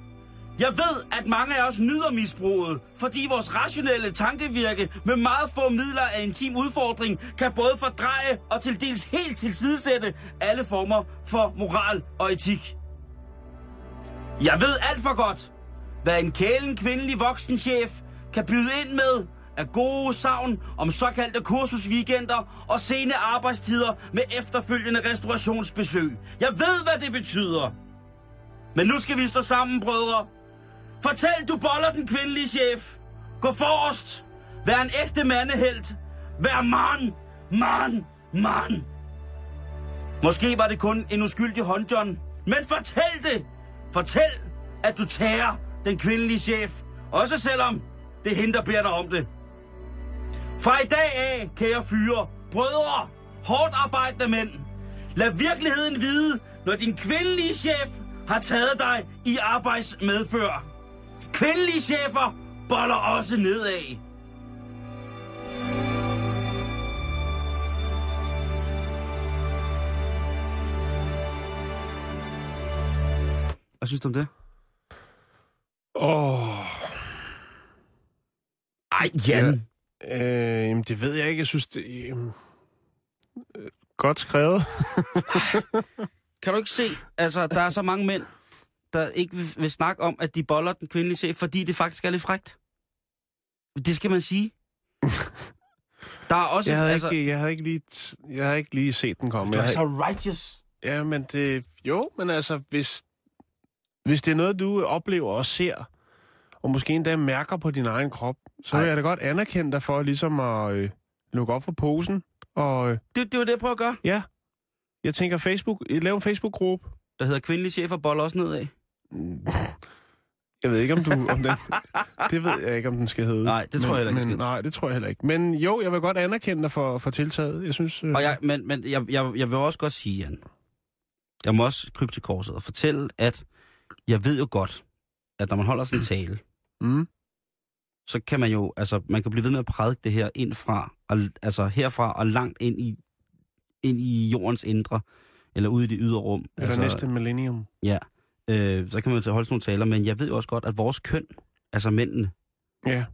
jeg ved, at mange af os nyder misbruget, fordi vores rationelle tankevirke med meget få midler af intim udfordring kan både fordreje og til dels helt tilsidesætte alle former for moral og etik. Jeg ved alt for godt, hvad en kælen kvindelig voksenchef kan byde ind med af gode savn om såkaldte kursusweekender og sene arbejdstider med efterfølgende restaurationsbesøg. Jeg ved, hvad det betyder. Men nu skal vi stå sammen, brødre. Fortæl, du boller den kvindelige chef. Gå forrest. Vær en ægte mandehelt. Vær mand, mand, mand. Måske var det kun en uskyldig håndjohn. Men fortæl det. Fortæl, at du tager den kvindelige chef. Også selvom det er hende, der beder dig om det. Fra i dag af, kære fyre, brødre, hårdt arbejdende mænd. Lad virkeligheden vide, når din kvindelige chef har taget dig i arbejdsmedfør. Kvindelige chefer boller også nedad. Hvad synes du om det? Åh, Ej, Jan. øh, jamen, det ved jeg ikke. Jeg synes, det er øh, godt skrevet. Kan du ikke se, altså, der er så mange mænd, der ikke vil, vil snakke om, at de boller den kvindelige chef, fordi det faktisk er lidt frægt. Det skal man sige. [LAUGHS] Der er også... Jeg havde, altså, ikke, jeg, havde ikke lige, jeg havde ikke lige set den komme. du er så righteous. Ja, men det... Jo, men altså, hvis, hvis det er noget, du oplever og ser, og måske endda mærker på din egen krop, så vil Ej. jeg da godt anerkende dig for ligesom at øh, lukke op for posen. Og øh, Det, det var det, jeg prøver at gøre. ja, jeg tænker Facebook, lav en Facebook-gruppe. Der hedder kvindelige chefer boller også nedad. Jeg ved ikke, om du... Om den, det ved jeg ikke, om den skal hedde. Nej, det tror jeg heller ikke, men, skal. Nej, det tror jeg heller ikke. Men jo, jeg vil godt anerkende dig for, for tiltaget. Jeg synes... Øh, Og jeg, men men jeg, jeg, jeg vil også godt sige, Jan, jeg må også krybe til korset og fortælle, at jeg ved jo godt, at når man holder sådan en tale, mm, så kan man jo, altså, man kan blive ved med at prædike det her ind fra, og, altså herfra og langt ind i, ind i jordens indre, eller ude i det ydre rum. eller altså, næste millennium. Ja, øh, så kan man jo holde sådan nogle taler, men jeg ved jo også godt, at vores køn, altså mændene, Ja.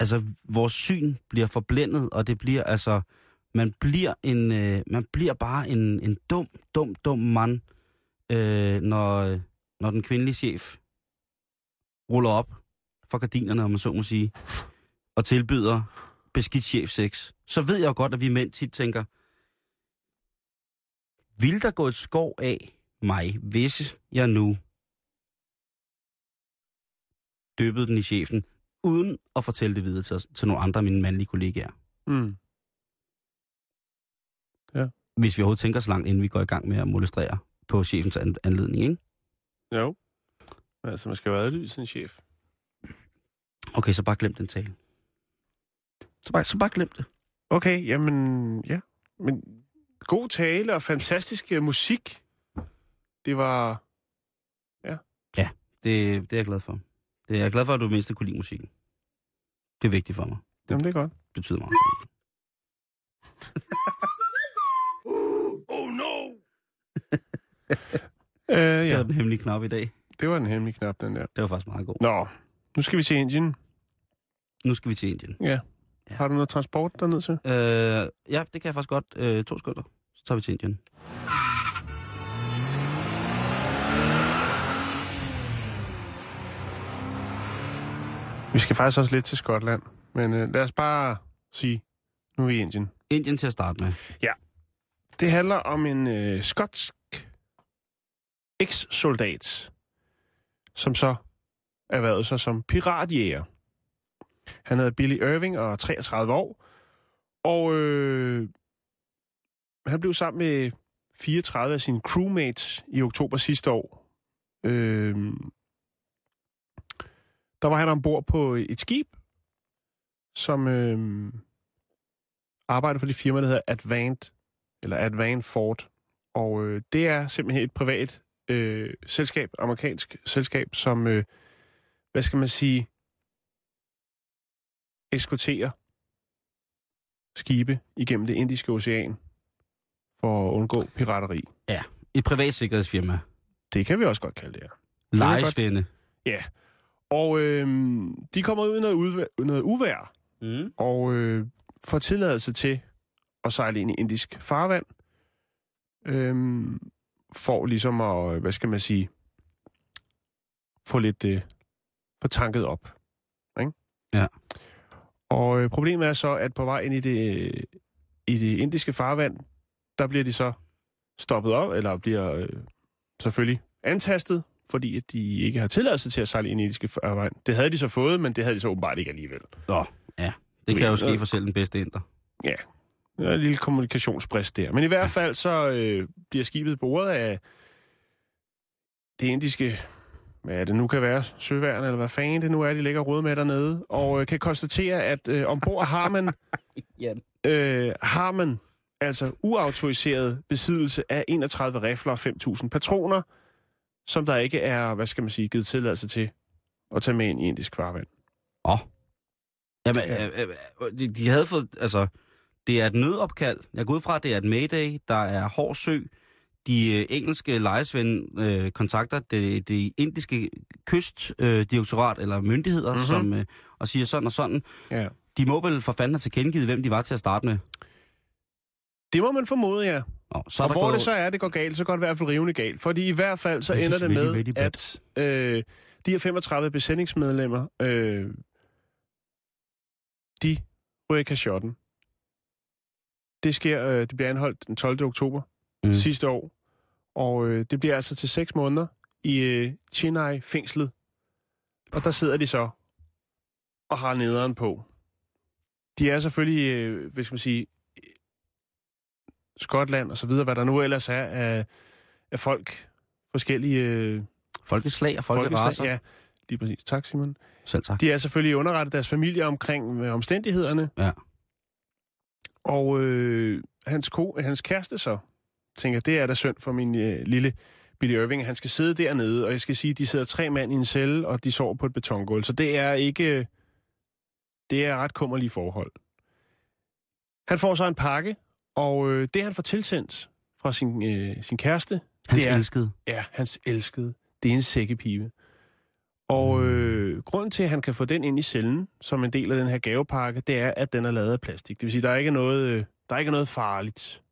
altså vores syn bliver forblændet, og det bliver altså, man bliver en, øh, man bliver bare en, en dum, dum, dum mand, øh, når, når den kvindelige chef ruller op for gardinerne, om man så må sige, og tilbyder beskidt chef sex, så ved jeg jo godt, at vi mænd tit tænker, vil der gå et skov af mig, hvis jeg nu dyppede den i chefen, uden at fortælle det videre til, til nogle andre af mine mandlige kollegaer? Mm. Hvis vi overhovedet tænker så langt, inden vi går i gang med at molestrere på chefens an- anledning, ikke? Jo. Altså, man skal jo adlyse en chef. Okay, så bare glem den tale. Så bare, så bare glem det. Okay, jamen, ja. Men god tale og fantastisk øh, musik. Det var... Det, det er jeg glad for. Det er jeg glad for, at du mindst kunne lide musikken. Det er vigtigt for mig. Jamen, det er godt. Det betyder meget. [LAUGHS] Oh no! [LAUGHS] øh, Det var ja, den hemmelige knap i dag. det var den hemmelige knap, den der. Det var faktisk meget god. Nå, nu skal vi til Indien. Nu skal vi til Indien. Ja. Ja. Har du noget transport derned til? Øh, ja, det kan jeg faktisk godt. Øh, to sekunder. Så tager vi til Indien. Vi skal faktisk også lidt til Skotland. Men øh, lad os bare sige, nu er vi i Indien. Indien til at starte med. Det handler om en øh, skotsk eks-soldat, som så erhvervede sig som piratjæger. Han hedder Billy Irving og er 33 år. Og øh, han blev sammen med 34 af sine crewmates i oktober sidste år. Øh, der var han ombord på et skib, som øh, arbejder for det firma, der hedder Advant eller Advant Ford. Og øh, det er simpelthen et privat øh, selskab, amerikansk selskab, som, øh, hvad skal man sige, eskorterer skibe igennem det indiske ocean for at undgå pirateri. Et privat sikkerhedsfirma. Det kan vi også godt kalde det her. Lejesvende. Ja. Og øh, de kommer ud i noget, udvær, noget uvær, Mm. og øh, får tilladelse til at sejle ind i indisk farvand. Øhm, for ligesom at, hvad skal man sige, få lidt øh, få tanket op. Ikke? Ja. Og øh, problemet er så, at på vej ind i det, øh, i det indiske farvand, der bliver de så stoppet op, eller bliver øh, selvfølgelig antastet, fordi at de ikke har tilladelse til at sejle ind i indiske farvand. Det havde de så fået, men det havde de så åbenbart ikke alligevel. Nå, ja. Det kan jo ske for selv den bedste inder. Ja, der er en lille kommunikationsbrist der. Men i hvert fald så øh, bliver skibet bordet af det indiske, hvad er det nu kan være, søværn, eller hvad fanden det nu er, de ligger råd med dernede, og øh, kan konstatere, at øh, ombord har man, [LAUGHS] øh, har man altså uautoriseret besiddelse af 31 rifler og 5.000 patroner, som der ikke er, hvad skal man sige, givet tilladelse til at tage med ind i indisk farvand. Åh. Oh. Jamen, øh, øh, de, de havde fået, altså, det er et nødopkald. Jeg går ud fra, at det er et mayday. Der er hård sø. De øh, engelske lejesvend øh, kontakter det, det indiske kystdirektorat øh, eller myndigheder, Mhm. mm-hmm. som, øh, og siger sådan og sådan. Ja. De må vel for fanden have tilkendegivet, hvem de var til at starte med. Det må man formode, ja. Nå, så Og hvor gået, det så er, det går galt, så går det i hvert fald rivende galt. Fordi i hvert fald så ender det med, really at øh, de her 35 besætningsmedlemmer, øh, de ryger i kashotten. Det sker, øh, det bliver anholdt den 12. oktober Mm. sidste år. Og øh, det bliver altså til seks måneder i øh, Chennai-fængslet. Og der sidder de så og har nederen på. De er selvfølgelig, øh, hvad skal man sige, Skotland og så videre, hvad der nu ellers er af, af folk, forskellige øh, Folkeslag og folkeraser. Ja, lige præcis. Tak, Simon. Selv tak. De er selvfølgelig underrettet deres familie omkring øh, omstændighederne. Ja. Og øh, hans, ko, hans kæreste så tænker, det er da synd for min øh, lille Billy Irving. Han skal sidde dernede, og jeg skal sige, de sidder tre mand i en celle, og de sover på et betongulv. Så det er ikke... Det er ret kummerlige forhold. Han får så en pakke, og øh, det han får tilsendt fra sin, øh, sin kæreste, Hans det er- elskede. Ja, hans elskede. Det er en sækkepibe. Og øh, grunden til, at han kan få den ind i cellen, som en del af den her gavepakke, det er, at den er lavet af plastik. Det vil sige, der er ikke noget, øh, der er ikke noget farligt.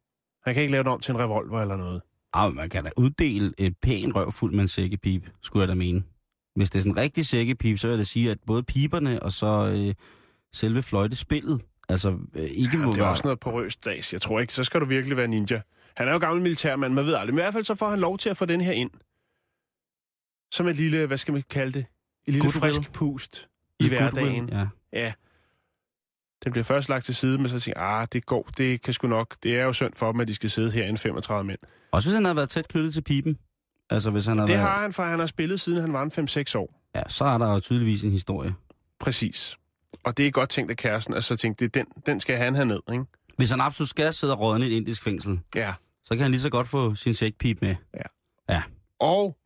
Han kan ikke lave den om til en revolver eller noget. Ah, man kan da uddele et pæn røv fuld med en sækkepip, skulle jeg da mene. Hvis det er sådan en rigtig sækkepip, så vil jeg da sige, at både piberne og så øh, selve fløjtespillet Altså, øh, ikke må Det er være... også noget porøst dags. Jeg tror ikke, så skal du virkelig være ninja. Han er jo gammel militærmand, man ved aldrig. Men i hvert fald så får han lov til at få den her ind. Som et lille, hvad skal man kalde det? Et lille Goodwill. frisk pust i Goodwill, hverdagen. Ja. Ja. Den bliver først lagt til side, men så tænker ah, det går, det kan sgu nok. Det er jo synd for dem, at de skal sidde her i 35 mænd. Også hvis han har været tæt knyttet til pipen. Altså, hvis han har Det været... har han, for han har spillet, siden han var en 5-6 år. Ja, så er der jo tydeligvis en historie. Præcis. Og det er godt tænkt af kæresten, at så tænkte, det den, den skal han have ned, ikke? Hvis han absolut skal sidde og rådne i et indisk fængsel, Ja. så kan han lige så godt få sin sækpip med. Og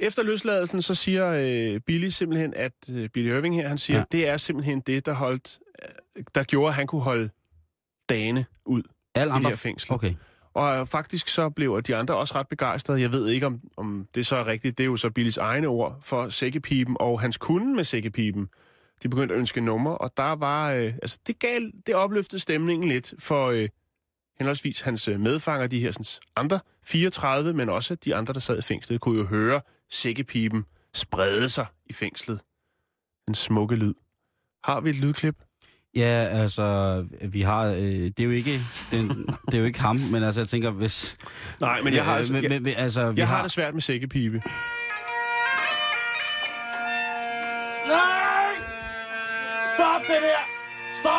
efter løsladelsen, så siger øh, Billy simpelthen, at øh, Billy Irving her, han siger, Ja. ja. det er simpelthen det, der holdt, øh, der gjorde, at han kunne holde dagene ud. Alle andre... her fængsler. Okay. Og øh, faktisk så blev de andre også ret begejstrede. Jeg ved ikke, om, om det så er rigtigt. Det er jo så Billys egne ord for sækkepipen og hans kunde med sækkepipen. De begyndte at ønske nummer, og der var... Øh, altså, det gav, det opløftede stemningen lidt for øh, henholdsvis hans øh, medfanger, de her sådan, andre 34, men også de andre, der sad i fængslet, kunne jo høre sækkepipen sprede sig i fængslet. Den smukke lyd. Har vi et lydklip? Ja, altså, vi har... Øh, det er jo ikke... Den, det er jo ikke ham, men altså, jeg tænker, hvis... Nej, men jeg har, altså, jeg, men, men, altså, vi jeg har det svært med sækkepipe.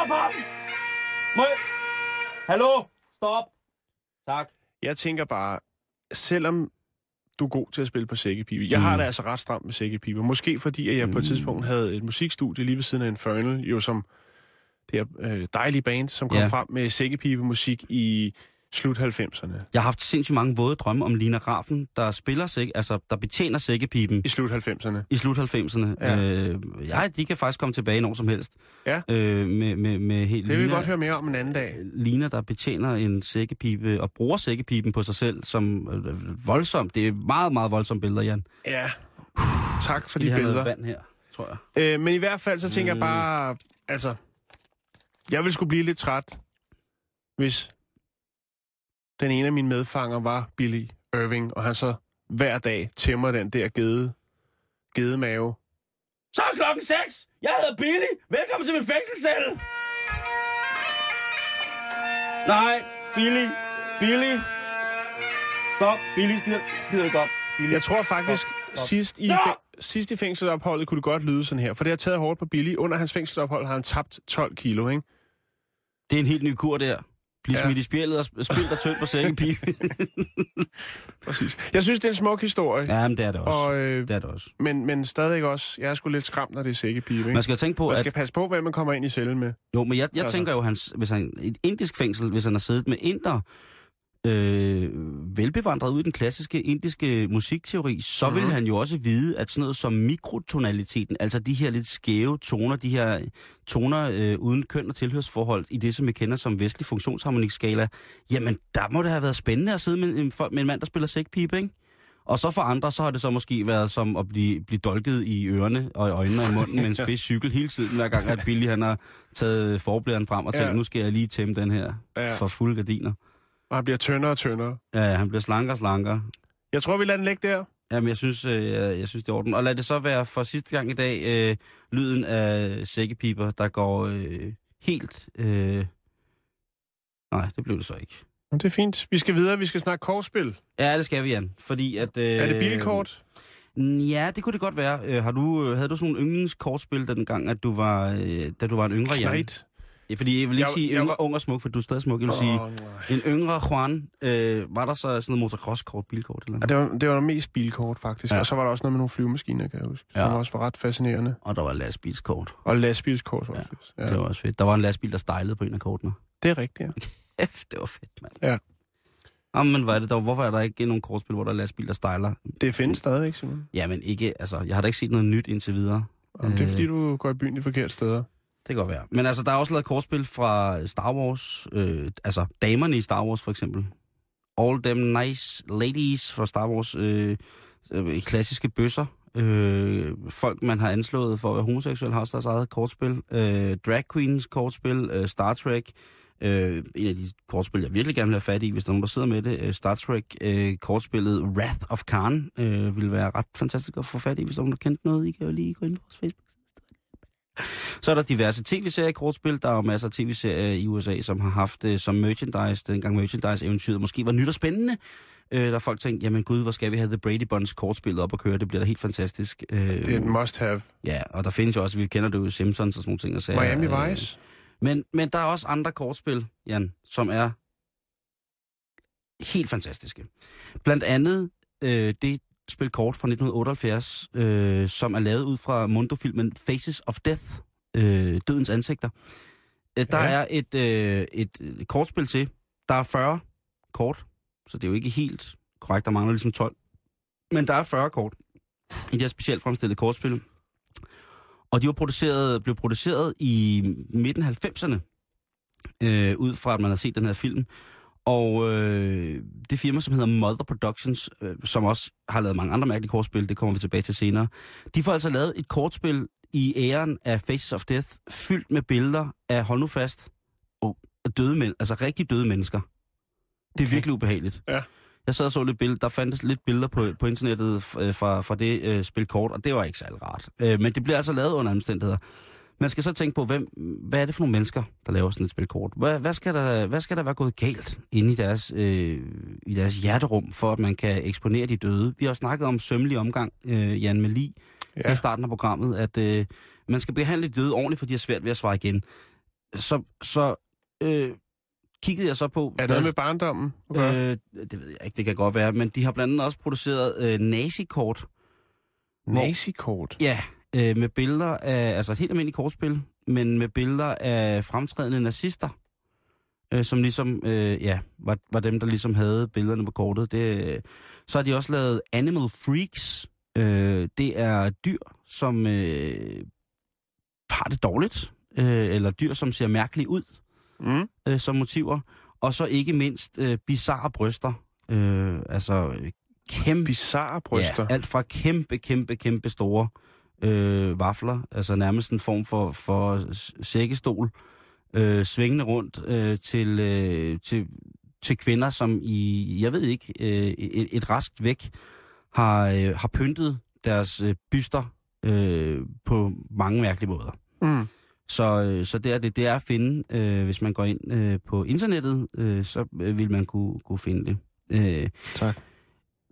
Stop ham! Må jeg... Hallo? Stop! Tak. Jeg tænker bare, selvom du er god til at spille på sækkepipe. Jeg Mm. har det altså ret stramt med sækkepipe. Måske fordi, at jeg på et tidspunkt havde et musikstudie lige ved siden af Infernal, jo som det her øh, dejlige band, som kom ja. frem med sækkepipe-musik i slut 90'erne. Jeg har haft sindssygt mange våde drømme om Lina Raffen, der spiller sæk, altså der betjener sækkepipen I slut 90'erne. i slut 90'erne. Ja. Øh, ja, de kan faktisk komme tilbage når som helst. Ja. Øh, med, med, med helt Det vil vi Lina, godt høre mere om en anden dag. Lina, der betjener en sækkepipe og bruger sækkepipen på sig selv som øh, voldsomt. Det er meget, meget voldsomt billeder, Jan. Ja. Tak for Lige de have noget billeder. vand her, tror jeg. Øh, men i hvert fald, så tænker mm. jeg bare, altså, jeg vil skulle blive lidt træt, hvis den ene af mine medfanger var Billy Irving, og han så hver dag tæmmer den der gede, gedemave. Så er klokken 6. Jeg hedder Billy. Velkommen til min fængselscelle. Nej, Billy. Billy. Stop, Billy. Gider, gider det godt. Billy. Jeg tror faktisk, Stop, stop. sidst i, Stop! sidst i fængselsopholdet kunne det godt lyde sådan her, for det har taget hårdt på Billy. Under hans fængselsophold har han tabt 12 kilo, ikke? Det er en helt ny kur der. Bliv Ja. smidt i spjældet og sp- spil dig tyndt på sækkepipe. [LAUGHS] Præcis. Jeg synes, det er en smuk historie. ja, men det er det også. Og, øh, Det er det også. men, men stadigvæk også, jeg er sgu lidt skræmt, når det er sækkepibe, ikke? Man skal tænke på, Man at... skal passe på, hvem man kommer ind i cellen med. Jo, men jeg, jeg Altså. tænker jo, hans, hvis han et indisk fængsel, hvis han har siddet med inder, øh, velbevandret ud i den klassiske indiske musikteori, så vil Mhm. han jo også vide, at sådan noget som mikrotonaliteten, altså de her lidt skæve toner, de her toner øh, uden køn og tilhørsforhold i det, som vi kender som vestlig funktionsharmonikskala, jamen der må det have været spændende at sidde med en, med en mand, der spiller sækpipe, ikke? Og så for andre, så har det så måske været som at blive, blive dolket i ørerne og i øjnene og i munden med en [LAUGHS] spids cykel hele tiden, hver gang at Billy han har taget forblæren frem og tænkt, Ja. nu skal jeg lige tæmme den her Ja. for fulde gardiner. Og han bliver tyndere og tyndere. Ja, ja, han bliver slankere og slankere. Jeg tror, vi lader den ligge der. Jamen, jeg synes, øh, jeg, jeg synes, det er orden. Og lad det så være for sidste gang i dag øh, lyden af sækkepiber, der går øh, helt... Øh... Nej, det blev det så ikke. Men Det er fint. Vi skal videre. Vi skal snakke kortspil. Ja, det skal vi, Jan. Fordi at... Øh, Er det bilkort? Ja, det kunne det godt være. Øh, har du, øh, havde du sådan nogle yndlingskortspil, den gang, at du var, øh, da du var en yngre Jan? Knight. Ja, fordi jeg vil ikke Jeg- sige jeg yngre, var- ung og smuk, for du er stadig smuk. Jeg vil sige, Åh, nej. en yngre Juan, øh, var der så sådan noget motocross-kort, bilkort eller Ja, noget? det var, det var mest bilkort, faktisk. Ja. Ja. Og så var der også noget med nogle flyvemaskiner, kan jeg huske. Ja. Som også var ret fascinerende. Og der var lastbilskort. Og lastbilskort, Ja. faktisk. Ja. Ja. Det var også fedt. Der var en lastbil, der stejlede på en af kortene. Det er rigtigt, ja. [LAUGHS] Kæft, det var fedt, mand. Ja. Jamen, hvad er det der? Hvorfor er der ikke nogen kortspil, hvor der er lastbil, der stejler? Det findes stadigvæk, Simon. Jamen ikke, altså, jeg har da ikke set noget nyt indtil videre. Og det er Øh. fordi, du går i byen de forkerte steder. Det kan godt være. Men altså, der er også lavet kortspil fra Star Wars. Øh, altså, damerne i Star Wars, for eksempel. All them nice ladies fra Star Wars. Øh, øh, klassiske bøsser. Øh, folk, man har anslået for at være homoseksuel, har også deres eget kortspil. Øh, drag queens kortspil. Øh, Star Trek. Øh, en af de kortspil, jeg virkelig gerne vil have fat i, hvis der er nogen, der sidder med det. Øh, Star Trek øh, kortspillet Wrath of Khan øh, vil være ret fantastisk at få fat i, hvis der er nogen, der kendte noget. I kan jo lige gå ind på vores Facebook. [LAUGHS] Så er der diverse tv-serier i kortspil. Der er jo masser af tv-serier i USA, som har haft det som merchandise, dengang merchandise-eventyret måske var nyt og spændende. Øh, der folk tænkte, jamen gud, hvor skal vi have The Brady Bunch kortspillet op og køre? Det bliver da helt fantastisk. Øh, Det er en must-have. Ja, og der findes jo også, vi kender det jo Simpsons og sådan nogle ting. Og sager, Miami øh, Vice. Men, men der er også andre kortspil, Jan, som er helt fantastiske. Blandt andet øh, det spil kort fra 1978, øh, som er lavet ud fra Mondo-filmen Faces of Death, øh, Dødens Ansigter. Øh, der Ja. er et, øh, et øh, kortspil til. Der er 40 kort, så det er jo ikke helt korrekt, der mangler ligesom 12. Men der er 40 kort i det her specielt fremstillede kortspil. Og de var produceret, blev produceret i midten af 90'erne, øh, ud fra at man har set den her film. Og øh, det firma, som hedder Mother Productions, øh, som også har lavet mange andre mærkelige kortspil, det kommer vi tilbage til senere, de får altså lavet et kortspil i æren af Faces of Death, fyldt med billeder af, hold nu fast, og døde mænd, altså rigtig døde mennesker. Det er Okay. virkelig ubehageligt. Ja. Jeg sad og så lidt billeder, der fandtes lidt billeder på, på internettet øh, fra, fra det øh, spil kort, og det var ikke særlig rart. Øh, men det bliver altså lavet under omstændigheder. Man skal så tænke på, hvem, hvad er det for nogle mennesker, der laver sådan et spil kort? Hvad, hvad, skal, der, hvad skal der være gået galt inde i deres, øh, i deres hjerterum, for at man kan eksponere de døde? Vi har snakket om sømmelig omgang, øh, Jan Meli, ja. I starten af programmet, at øh, man skal behandle de døde ordentligt, for de har svært ved at svare igen. Så, så øh, kiggede jeg så på... Er det noget med barndommen? gøre? Øh, det ved jeg ikke, det kan godt være, men de har blandt andet også produceret øh, nazikort. Nazi-kort. Ja, øh, med billeder af, altså et helt almindeligt kortspil, men med billeder af fremtrædende nazister, øh, som ligesom, øh, ja, var, var dem, der ligesom havde billederne på kortet. Det, øh, så har de også lavet Animal Freaks. Øh, det er dyr, som øh, har det dårligt, øh, eller dyr, som ser mærkeligt ud Mm. øh, som motiver. Og så ikke mindst øh, bizarre bryster. Øh, altså øh, kæmpe... Bizarre bryster. Ja, alt fra kæmpe, kæmpe, kæmpe store øh, vafler, altså nærmest en form for, for sækkestol, øh, svingende rundt øh, til, øh, til, til kvinder, som i, jeg ved ikke, øh, et, et raskt væk har, øh, har pyntet deres øh, byster øh, på mange mærkelige måder. Mm. Så, øh, så det er det, det er at finde, øh, hvis man går ind øh, på internettet, øh, så øh, vil man kunne, kunne finde det. Øh, Tak.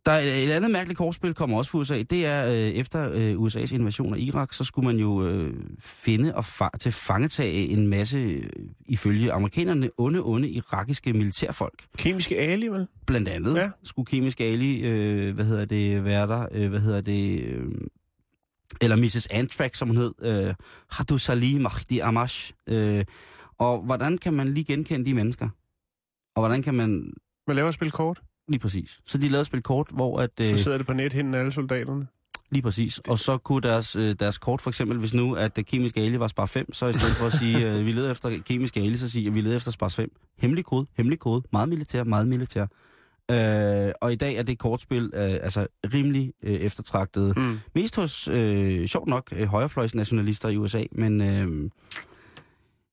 Der er et andet mærkeligt kortspil, kommer også fra USA. Det er, øh, efter øh, USA's invasion af Irak, så skulle man jo øh, finde og fa- til fangetage en masse, øh, ifølge amerikanerne, onde, onde irakiske militærfolk. Kemiske Ali, vel? Blandt andet Ja. skulle Kemisk Ali, øh, hvad hedder det, være der, øh, hvad hedder det, øh, eller Mrs. Antrax, som hun hed, øh, Hadu Salih Mahdi Amash. Øh, og hvordan kan man lige genkende de mennesker? Og hvordan kan man, Man laver et spil kort. Lige præcis. Så de lavede et spil kort, hvor at... Så Øh, sidder det på nethinden alle soldaterne. Lige præcis. Og så kunne deres, øh, deres kort for eksempel, hvis nu at øh, kemisk ali var spar 5, så i stedet for at sige, [LAUGHS] øh, vi leder efter kemisk ali, så sige, at vi leder efter spar 5. Hemmelig kode, hemmelig kode, meget militær, meget militær. Øh, og i dag er det kortspil øh, altså rimelig øh, eftertragtet. Mm. Mest hos, øh, sjovt nok, øh, højrefløjsnationalister i USA, men øh,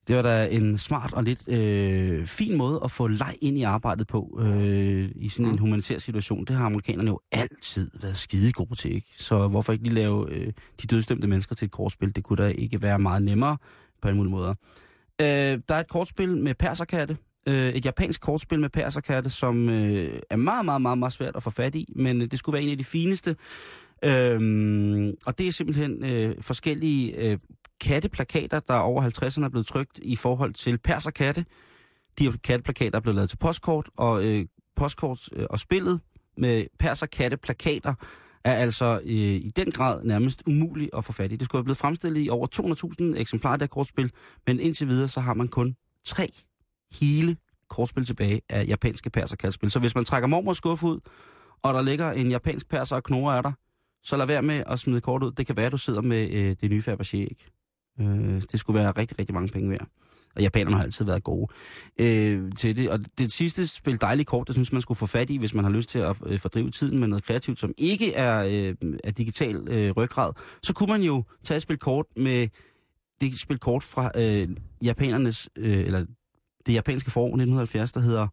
det var da en smart og lidt øh, fin måde at få leg ind i arbejdet på øh, i sådan en humanitær situation. Det har amerikanerne jo altid været skide gode til, ikke? Så hvorfor ikke lige lave øh, de dødsdømte mennesker til et kortspil? Det kunne da ikke være meget nemmere på alle mulige måder. Øh, der er et kortspil med perserkatte. Øh, et japansk kortspil med perserkatte, som øh, er meget, meget, meget, meget svært at få fat i, men øh, det skulle være en af de fineste. Øhm, og det er simpelthen øh, forskellige øh, katteplakater, der over 50'erne er blevet trykt i forhold til perserkatte. De her katteplakater er blevet lavet til postkort, og øh, postkort øh, og spillet med perserkatteplakater er altså øh, i den grad nærmest umuligt at få fat i. Det skulle have blevet fremstillet i over 200.000 eksemplarer af kortspil, men indtil videre så har man kun tre hele kortspil tilbage af japanske perserkattespil. Så hvis man trækker mormors skuffe ud, og der ligger en japansk perser og knorer af dig, så lad være med at smide kort ud. Det kan være, at du sidder med øh, det nye Fabergé æg. Øh, det skulle være rigtig, rigtig mange penge værd. Og japanerne har altid været gode øh, til det. Og det sidste spil dejligt kort, det synes man skulle få fat i, hvis man har lyst til at øh, fordrive tiden med noget kreativt, som ikke er, øh, er digital øh, ryggrad. Så kunne man jo tage et spil kort med det spil kort fra øh, japanernes, øh, eller det japanske forår 1970, der hedder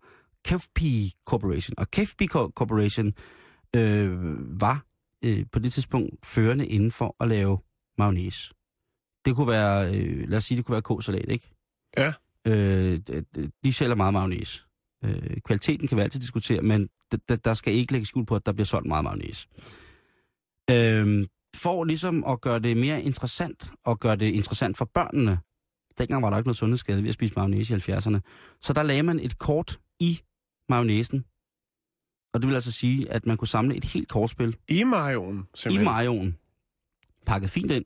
Kefpi Corporation. Og Kefpi Corporation øh, var øh, på det tidspunkt førende inden for at lave mayonnaise. det kunne være, øh, lad os sige, det kunne være k-salat, ikke? Ja. Øh, de- sælger meget mayonnaise. Øh, kvaliteten kan vi altid diskutere, men der skal ikke lægge skuld på, at der bliver solgt meget mayonnaise. Øh, for ligesom at gøre det mere interessant, og gøre det interessant for børnene, dengang var der ikke noget sundhedsskade ved at spise mayonnaise i 70'erne, så der lagde man et kort i mayonnaisen. Og det vil altså sige, at man kunne samle et helt kortspil I i simpelthen. majoen, pakket fint ind.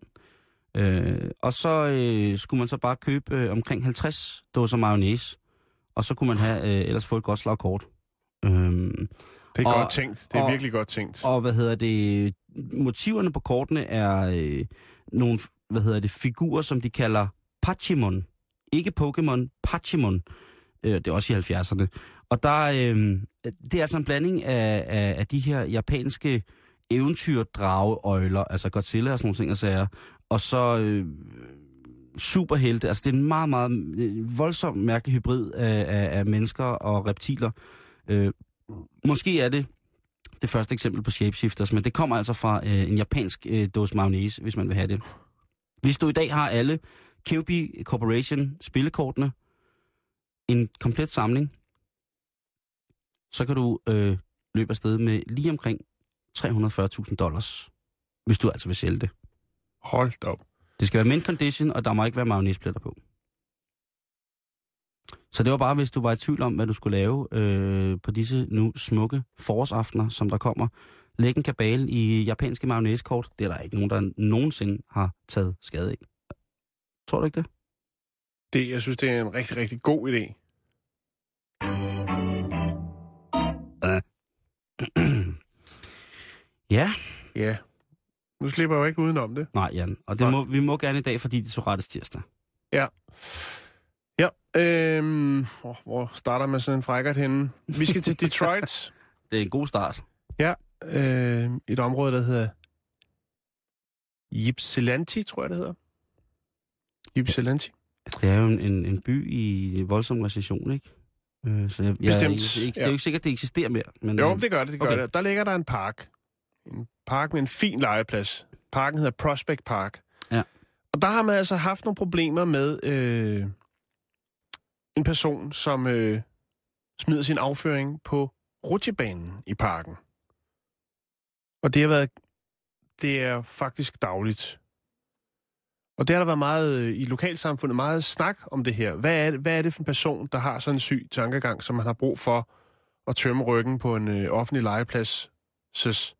Øh, og så øh, skulle man så bare købe øh, omkring 50 dåser mayonnaise, og så kunne man have, øh, ellers få et godt slag kort. Øhm, Det er Og- godt tænkt. Det er og- virkelig godt tænkt. og hvad hedder det, motiverne på kortene er øh, nogle, hvad hedder det, figurer, som de kalder Pachimon. Ikke Pokémon, Pachimon. Øh, det er også i 70'erne. Og der, øh, det er altså en blanding af, af, af de her japanske eventyrdrageøjler, altså Godzilla og sådan nogle ting og sager, og så øh, superhelte. Altså det er en meget, meget øh, voldsom mærkelig hybrid af, af, af mennesker og reptiler. Øh, måske er det det første eksempel på shapeshifters, men det kommer altså fra øh, en japansk øh, dåse mayonnaise, hvis man vil have det. Hvis du i dag har alle Kirby Corporation spillekortene, en komplet samling, så kan du øh, løbe afsted med lige omkring 340.000 dollars, hvis du altså vil sælge det. Hold op. Det skal være mint condition, og der må ikke være mayonnaisepletter på. Så det var bare, hvis du var i tvivl om, hvad du skulle lave øh, på disse nu smukke forårsaftener, som der kommer. Læg en kabale i japanske mayonnaisekort. Det er der ikke nogen, der nogensinde har taget skade af. Tror du ikke det? Det, jeg synes, det er en rigtig, rigtig god idé. [CLEARS THROAT] ja. Ja. Nu slipper jeg jo ikke udenom det. Nej, Jan. Og det Nej. må, vi må gerne i dag, fordi det er så rettes tirsdag. Ja. Ja. Øhm, åh, hvor starter man sådan en frækkert henne? Vi skal til Detroit. [LAUGHS] Det er en god start. øh, et område, der hedder Ypsilanti, tror jeg, det hedder. Ypsilanti. Det er jo en, en, en by i voldsom recession, ikke? Øh, så jeg, Bestemt, Jeg, jeg, det er jo ikke sikkert, at det eksisterer mere. Men, Jo, øh, det gør det, det gør okay. det. Der ligger der en park. En park med en fin legeplads. Parken hedder Prospect Park. Ja. Og der har man altså haft nogle problemer med øh, en person, som øh, smider sin afføring på rutsjebanen i parken. Og det har været, det er faktisk dagligt. Og det har der været meget øh, i lokalsamfundet, meget snak om det her. Hvad er det, hvad er det for en person, der har sådan en syg tankegang, som man har brug for at tømme ryggen på en øh, offentlig legeplads søs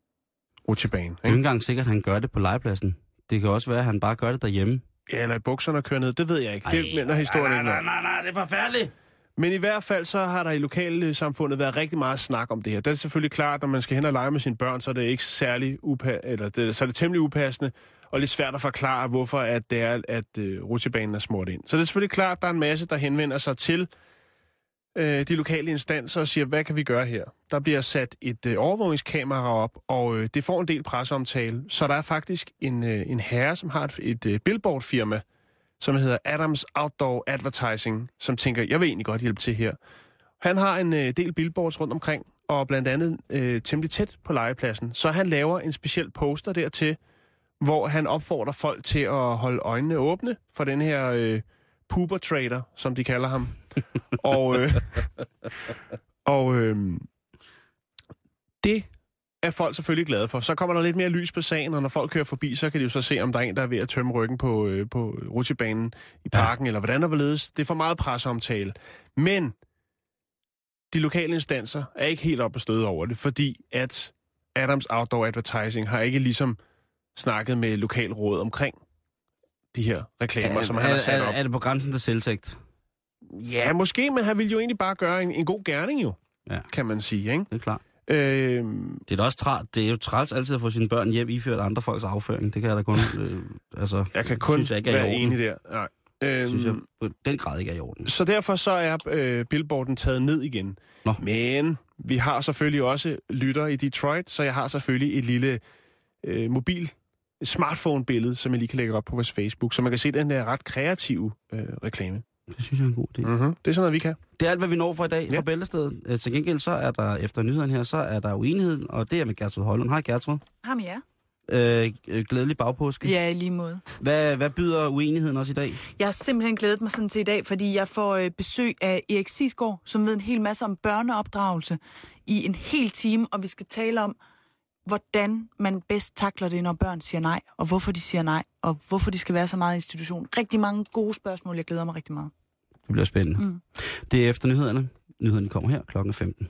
rutsjebane? Det er Ikke? engang sikkert, at han gør det på legepladsen. Det kan også være, at han bare gør det derhjemme. Ja, eller i bukserne og kører ned, det ved jeg ikke. Det mener historien nej, nej, nej, nej, det er forfærdeligt. Men i hvert fald så har der i lokalsamfundet været rigtig meget snak om det her. Det er selvfølgelig klart, når man skal hen og lege med sine børn, så er det ikke særlig upa- eller det, så er det temmelig upassende og lidt svært at forklare, hvorfor at det er, at øh, rutsjebanen er smurt ind. Så det er selvfølgelig klart, at der er en masse, der henvender sig til øh, de lokale instanser og siger, hvad kan vi gøre her? Der bliver sat et øh, overvågningskamera op, og øh, det får en del presseomtale. Så der er faktisk en, øh, en herre, som har et, et øh, billboardfirma, som hedder Adams Outdoor Advertising, som tænker, jeg vil egentlig godt hjælpe til her. Han har en øh, del billboards rundt omkring, og blandt andet øh, temmelig tæt på legepladsen. Så han laver en speciel poster dertil, hvor han opfordrer folk til at holde øjnene åbne for den her øh, puber trader, som de kalder ham. [LAUGHS] og øh, og øh, det er folk selvfølgelig glade for. Så kommer der lidt mere lys på sagen, og når folk kører forbi, så kan de jo så se, om der er en, der er ved at tømme ryggen på, øh, på rutsjebanen i parken, ja. eller hvordan der vil ledes. Det er for meget presseomtale. Men de lokale instanser er ikke helt oppe og støde over det, fordi at Adams Outdoor Advertising har ikke ligesom snakket med lokalrådet omkring de her reklamer, som han har sat er, op. er det på grænsen til selvtægt? Ja, måske, men han ville jo egentlig bare gøre en, en god gerning jo, Ja. kan man sige, ikke? Det er klart. Øh, Det er da også træt. Det er jo træls altid at få sine børn hjem iført andre folks afføring. Det kan jeg da kun... [LAUGHS] Øh, altså, jeg kan kun synes jeg ikke er være enig der. Nej. Øhm, synes jeg på den grad ikke er i orden. Så derfor så er øh, billboarden taget ned igen. Nå. Men vi har selvfølgelig også lytter i Detroit, så jeg har selvfølgelig et lille øh, mobil smartphone-billede, som jeg lige kan lægge op på vores Facebook, så man kan se den der ret kreative øh, reklame. Det synes jeg er en god idé. Mm. Mm-hmm. Det er sådan noget, vi kan. Det er alt, hvad vi når for i dag Ja. fra Bæltestedet. Øh, Til gengæld så er der efter nyheden her, så er der uenighed, og det er med Gertrud Holland. Hej Gertrud. Ham ja. Øh, øh, glædelig bagpåske. Ja, i lige måde. Hvad, hvad byder uenigheden også i dag? Jeg har simpelthen glædet mig sådan til i dag, fordi jeg får øh, besøg af Erik Sisgaard, som ved en hel masse om børneopdragelse i en hel time, og vi skal tale om, hvordan man bedst takler det, når børn siger nej, og hvorfor de siger nej, og hvorfor de skal være så meget i institution. Rigtig mange gode spørgsmål. Jeg glæder mig rigtig meget. Det bliver spændende. Mm. Det er efter nyhederne. Nyhederne kommer her klokken 15.